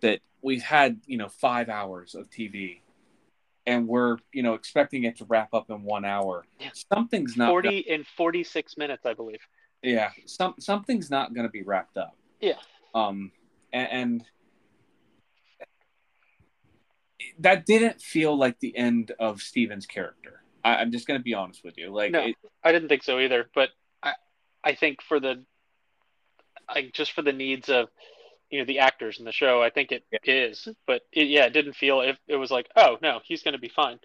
S4: That we've had, you know, five hours of TV, and we're, you know, expecting it to wrap up in one hour.
S3: Yeah.
S4: Something's not.
S3: Forty in forty six minutes, I believe.
S4: Yeah some something's not going to be wrapped up
S3: Yeah.
S4: um and, and that didn't feel like the end of steven's character I, i'm just going to be honest with you like
S3: No.
S4: it,
S3: I didn't think so either, but I I think for the like just for the needs of you know the actors in the show, I think it
S4: Yeah.
S3: is. But it, yeah, it didn't feel if it was like, oh no, he's going to be fine.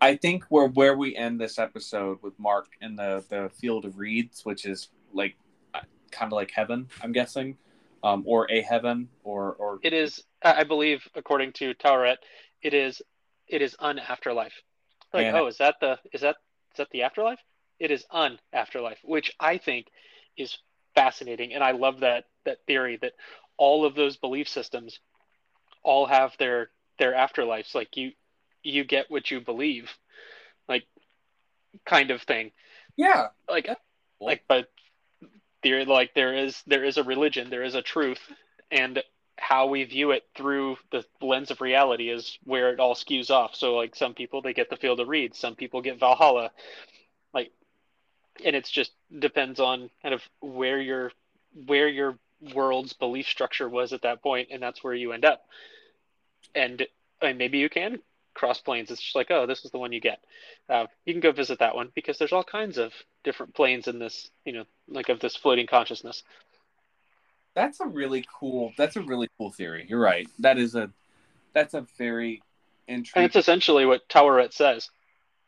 S4: I think where where we end this episode with mark in the the field of reeds which is like kind of like heaven i'm guessing um or a heaven or or
S3: It is, I believe, according to Taweret, it is it is un afterlife. Like,
S4: And-
S3: oh, is that the is that is that the afterlife? It is un afterlife, which I think is fascinating, and I love that that theory that all of those belief systems all have their their afterlives. Like you you get what you believe, like kind of thing.
S4: yeah
S3: Like like but there like there is there is a religion, there is a truth, and how we view it through the lens of reality is where it all skews off. So like some people they get the field of reeds, some people get Valhalla. Like and it's just depends on kind of where your where your world's belief structure was at that point and that's where you end up. And I mean, maybe you can cross planes. It's just like, oh, this is the one you get. Uh, you can go visit that one because there's all kinds of different planes in this, you know, like of this floating consciousness.
S4: That's a really cool. That's a really cool theory. You're right. That is a. That's a very interesting.
S3: And it's essentially what Taweret says.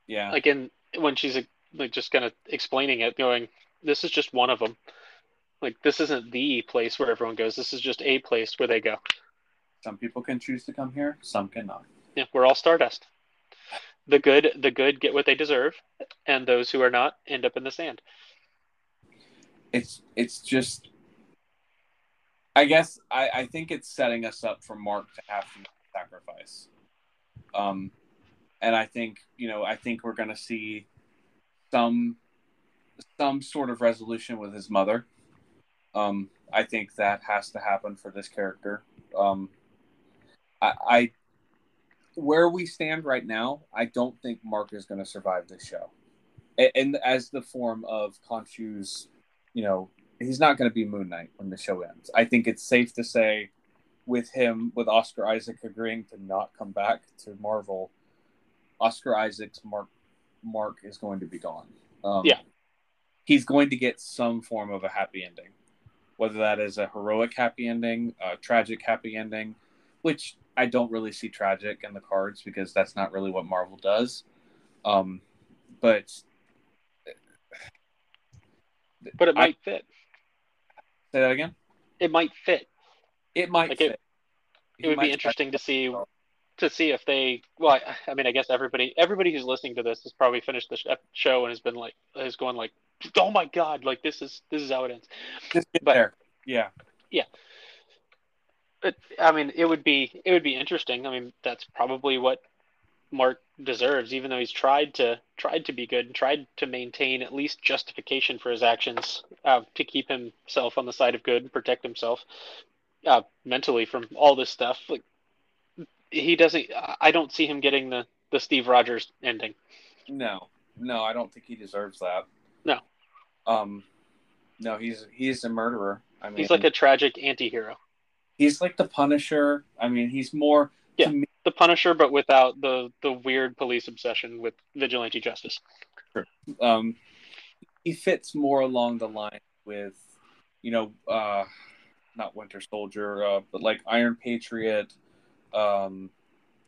S4: yeah.
S3: Like in when she's like just kind of explaining it, going, "This is just one of them. Like this isn't the place where everyone goes. This is just a place where they go.
S4: Some people can choose to come here. Some cannot.
S3: Yeah, we're all stardust. The good, the good get what they deserve, and those who are not end up in the sand.
S4: It's it's just. I guess I, I think it's setting us up for Mark to have to sacrifice. Um, and I think you know I think we're to see some some sort of resolution with his mother. Um, I think that has to happen for this character. Um, I, I where we stand right now, I don't think Mark is going to survive this show, and, and as the form of Khonshu's, you know, he's not going to be Moon Knight when the show ends. I think it's safe to say, with him, with Oscar Isaac agreeing to not come back to Marvel, Oscar Isaac's Mark Mark is going to be gone. Um,
S3: Yeah.
S4: he's going to get some form of a happy ending, whether that is a heroic happy ending, a tragic happy ending, which I don't really see tragic in the cards because that's not really what Marvel does. Um, but
S3: But it
S4: I-
S3: might fit.
S4: say that again.
S3: It might fit.
S4: It might
S3: Like,
S4: fit.
S3: it- It would be interesting to see
S4: well.
S3: to see if they. Well, I, I mean, I guess everybody everybody who's listening to this has probably finished the show and has been like has going like, oh my god, like this is this is how it ends.
S4: Just get
S3: but-
S4: there. Yeah. Yeah.
S3: But I mean, it would be it would be interesting. I mean, that's probably what Mark deserves, even though he's tried to tried to be good and tried to maintain at least justification for his actions uh, to keep himself on the side of good and protect himself uh, mentally from all this stuff. Like he doesn't. I don't see him getting the the Steve Rogers ending.
S4: No, no, I don't think he deserves that.
S3: No.
S4: Um, no, he's he's a murderer. I mean,
S3: He's like a tragic anti-hero.
S4: He's like the Punisher. I mean, he's more.
S3: Yeah.
S4: To me,
S3: the Punisher, but without the the weird police obsession with vigilante justice.
S4: um, he fits more along the line with, you know, uh, not Winter Soldier, uh, but like Iron Patriot. Um,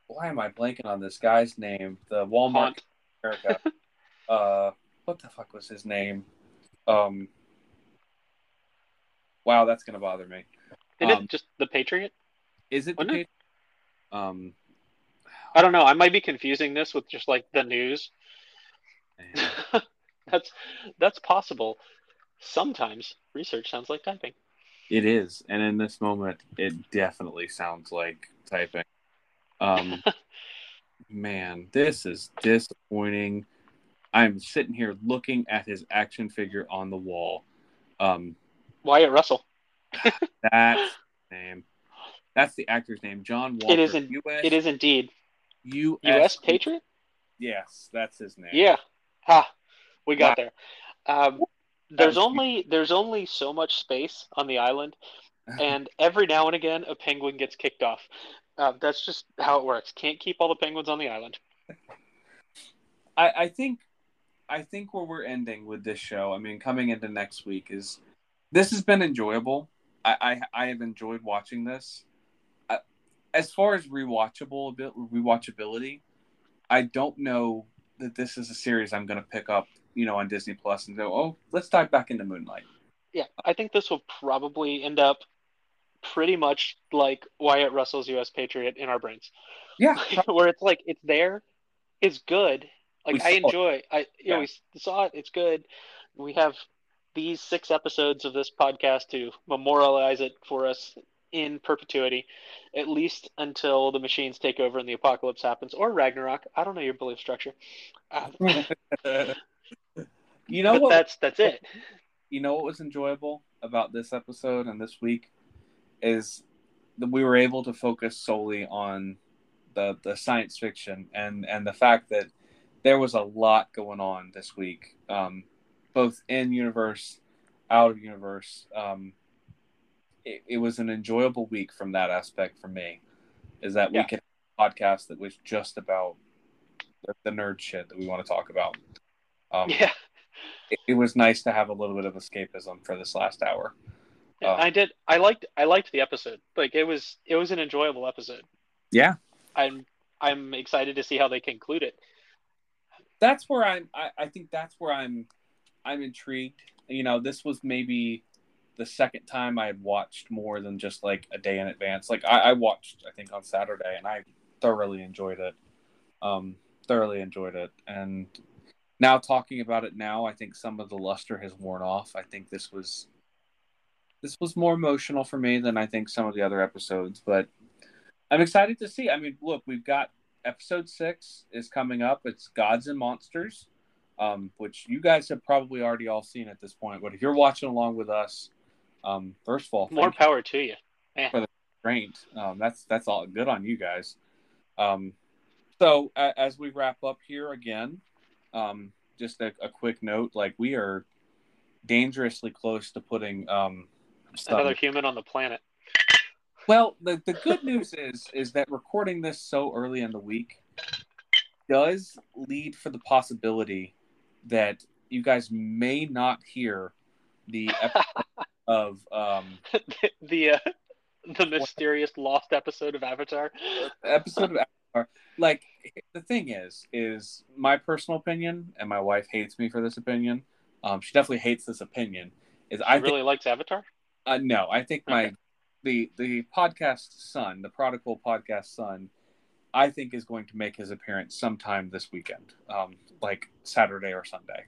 S4: why am I blanking on this guy's name? The Walmart America. (laughs) uh, what the fuck was his name? Um, wow, that's gonna bother me.
S3: Isn't
S4: Um,
S3: it just the Patriot?
S4: Is it the
S3: it?
S4: Um,
S3: I don't know. I might be confusing this with just like the news. (laughs) that's that's possible. Sometimes research sounds like typing.
S4: It is, and in this moment, it definitely sounds like typing. Um, (laughs) man, this is disappointing. I'm sitting here looking at his action figure on the wall. Um,
S3: Wyatt Russell. (laughs)
S4: that's name. That's the actor's name, John Walker.
S3: It is in-
S4: U.S.
S3: It is indeed
S4: U.S.
S3: U.S. Patriot.
S4: Yes, that's his name.
S3: Yeah. Ha. We got
S4: Wow.
S3: there. Um, there's only there's only so much space on the island, (laughs) and every now and again a penguin gets kicked off. Uh, that's just how it works. Can't keep all the penguins on the island.
S4: I, I think I think where we're ending with this show, I mean, coming into next week is this has been enjoyable. I I, I have enjoyed watching this. Uh, as far as rewatchable a bit rewatchability, I don't know that this is a series I'm going to pick up, you know, on Disney Plus and go, oh, let's dive back into Moon Knight.
S3: Yeah, I think this will probably end up pretty much like Wyatt Russell's U.S. Patriot in our brains.
S4: Yeah, (laughs)
S3: where it's like it's there, it's good. Like
S4: We
S3: I
S4: saw it.
S3: enjoy. I you know we saw it. It's good. We have these six episodes of this podcast to memorialize it for us in perpetuity, at least until the machines take over and the apocalypse happens, or Ragnarok. I don't know your belief structure, uh, (laughs)
S4: you know what?
S3: that's that's it.
S4: you know what was enjoyable about this episode and this week is that we were able to focus solely on the the science fiction and and the fact that there was a lot going on this week um, both in universe out of universe um, it, it was an enjoyable week from that aspect for me is that we
S3: Yeah.
S4: can podcast that was just about the, the nerd shit that we want to talk about. Um,
S3: Yeah,
S4: it, it was nice to have a little bit of escapism for this last hour.
S3: Yeah,
S4: Uh,
S3: I did. I liked. I liked the episode. Like it was. It was an enjoyable episode.
S4: Yeah,
S3: I'm. I'm excited to see how they conclude it.
S4: that's where I'm. I, I think that's where I'm. I'm intrigued. You know, this was maybe the second time I had watched more than just like a day in advance. Like I, I watched, I think on Saturday, and I thoroughly enjoyed it. Um, thoroughly enjoyed it, and now talking about it now, I think some of the luster has worn off. I think this was this was more emotional for me than I think some of the other episodes, but I'm excited to see. I mean, look, we've got episode six is coming up. It's Gods and Monsters, um, which you guys have probably already all seen at this point. But if you're watching along with us, um, first of all,
S3: More
S4: you
S3: power to you.
S4: great. Um, that's that's all good on you guys. Um, so a- as we wrap up here again, um, just a, a quick note: like we are dangerously close to putting um.
S3: Another human on the planet.
S4: Well, the, the good news is is that recording this so early in the week does lead for the possibility that you guys may not hear the episode (laughs) of um,
S3: the uh, the mysterious lost episode of Avatar.
S4: episode of Avatar. Like the thing is, is my personal opinion, and my wife hates me for this opinion. Um, she definitely hates this opinion. Is I
S3: I really likes Avatar.
S4: uh, no, I think my
S3: Okay.
S4: the the podcast son, the prodigal podcast son, I think is going to make his appearance sometime this weekend, um, like Saturday or Sunday.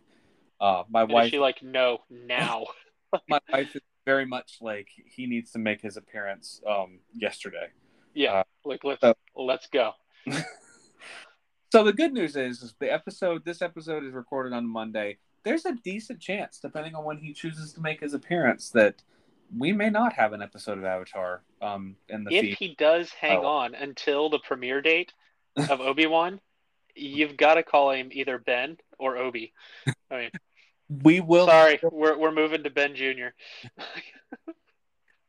S4: Uh, my
S3: And is
S4: wife,
S3: she like, no, now. (laughs)
S4: my wife is very much like he needs to make his appearance um, yesterday.
S3: yeah,
S4: Uh,
S3: like let's
S4: so-
S3: let's go. (laughs)
S4: So the good news is, is the episode. This episode is recorded on Monday. There's a decent chance, depending on when he chooses to make his appearance, that we may not have an episode of Avatar um, in the
S3: If
S4: feed.
S3: he does hang
S4: Oh.
S3: on until the premiere date (laughs) of Obi Wan, you've got to call him either Ben or Obi. I mean, (laughs)
S4: We will.
S3: sorry, we're we're moving to Ben Junior.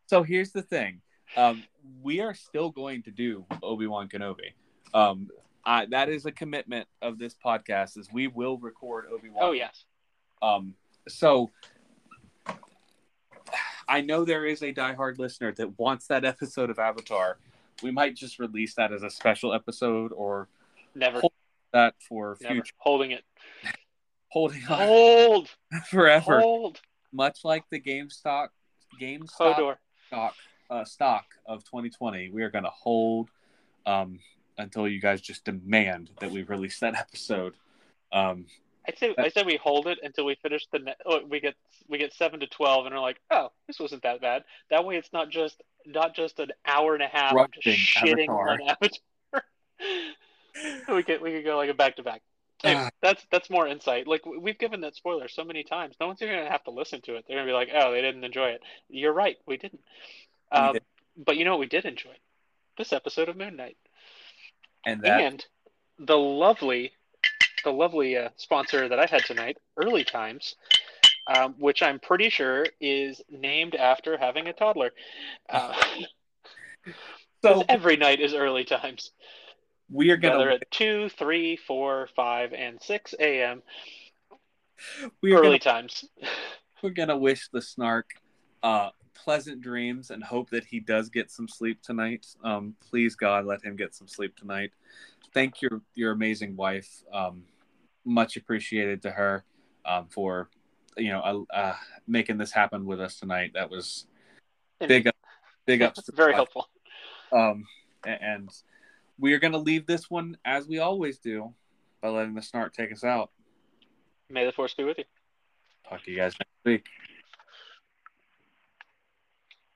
S4: So here's the thing: um, we are still going to do Obi Wan Kenobi. Um, I, that is a commitment of this podcast. Is we will record Obi Wan.
S3: oh yes,
S4: Um, so I know there is a diehard listener that wants that episode of Avatar. We might just release that as a special episode or
S3: never,
S4: that for
S3: never
S4: future
S3: holding it. (laughs)
S4: holding on
S3: Hold, (laughs)
S4: forever.
S3: hold,
S4: Much like the GameStop GameStop
S3: Hodor.
S4: stock uh, stock of 2020, we are going to hold um, until you guys just demand that we release that episode. Um,
S3: I say I say we hold it until we finish the. Ne- oh, we get we get seven to twelve, and we're like, oh, this wasn't that bad. That way, it's not just not just an hour and a half of just shitting
S4: Avatar.
S3: on (laughs) Avatar. we could we could go like a back to back.
S4: Ah.
S3: That's that's more insight. Like we- we've given that spoiler so many times. No one's even gonna have to listen to it. They're gonna be like, oh, they didn't enjoy it. You're right, we didn't.
S4: We
S3: Um,
S4: did.
S3: But you know what we did enjoy? This episode of Moon Knight
S4: and that
S3: and the lovely the lovely uh, sponsor that I had tonight, Early Times, um, which I'm pretty sure is named after having a toddler. Uh, (laughs)
S4: so (laughs)
S3: every night is Early Times,
S4: we are gonna
S3: at 2, 3, 4, 5, and 6 a.m.
S4: we are
S3: Early
S4: gonna,
S3: Times.
S4: we're gonna wish the snark uh, pleasant dreams and hope that he does get some sleep tonight. Um, please God, let him get some sleep tonight. Thank your your amazing wife. Um, much appreciated to her um, for you know uh, uh, making this happen with us tonight. That was big up, (laughs) big ups.
S3: Very
S4: the
S3: helpful.
S4: Um, and we are going to leave this one as we always do by letting the snark take us out.
S3: May the force be with you.
S4: Talk to you guys next week.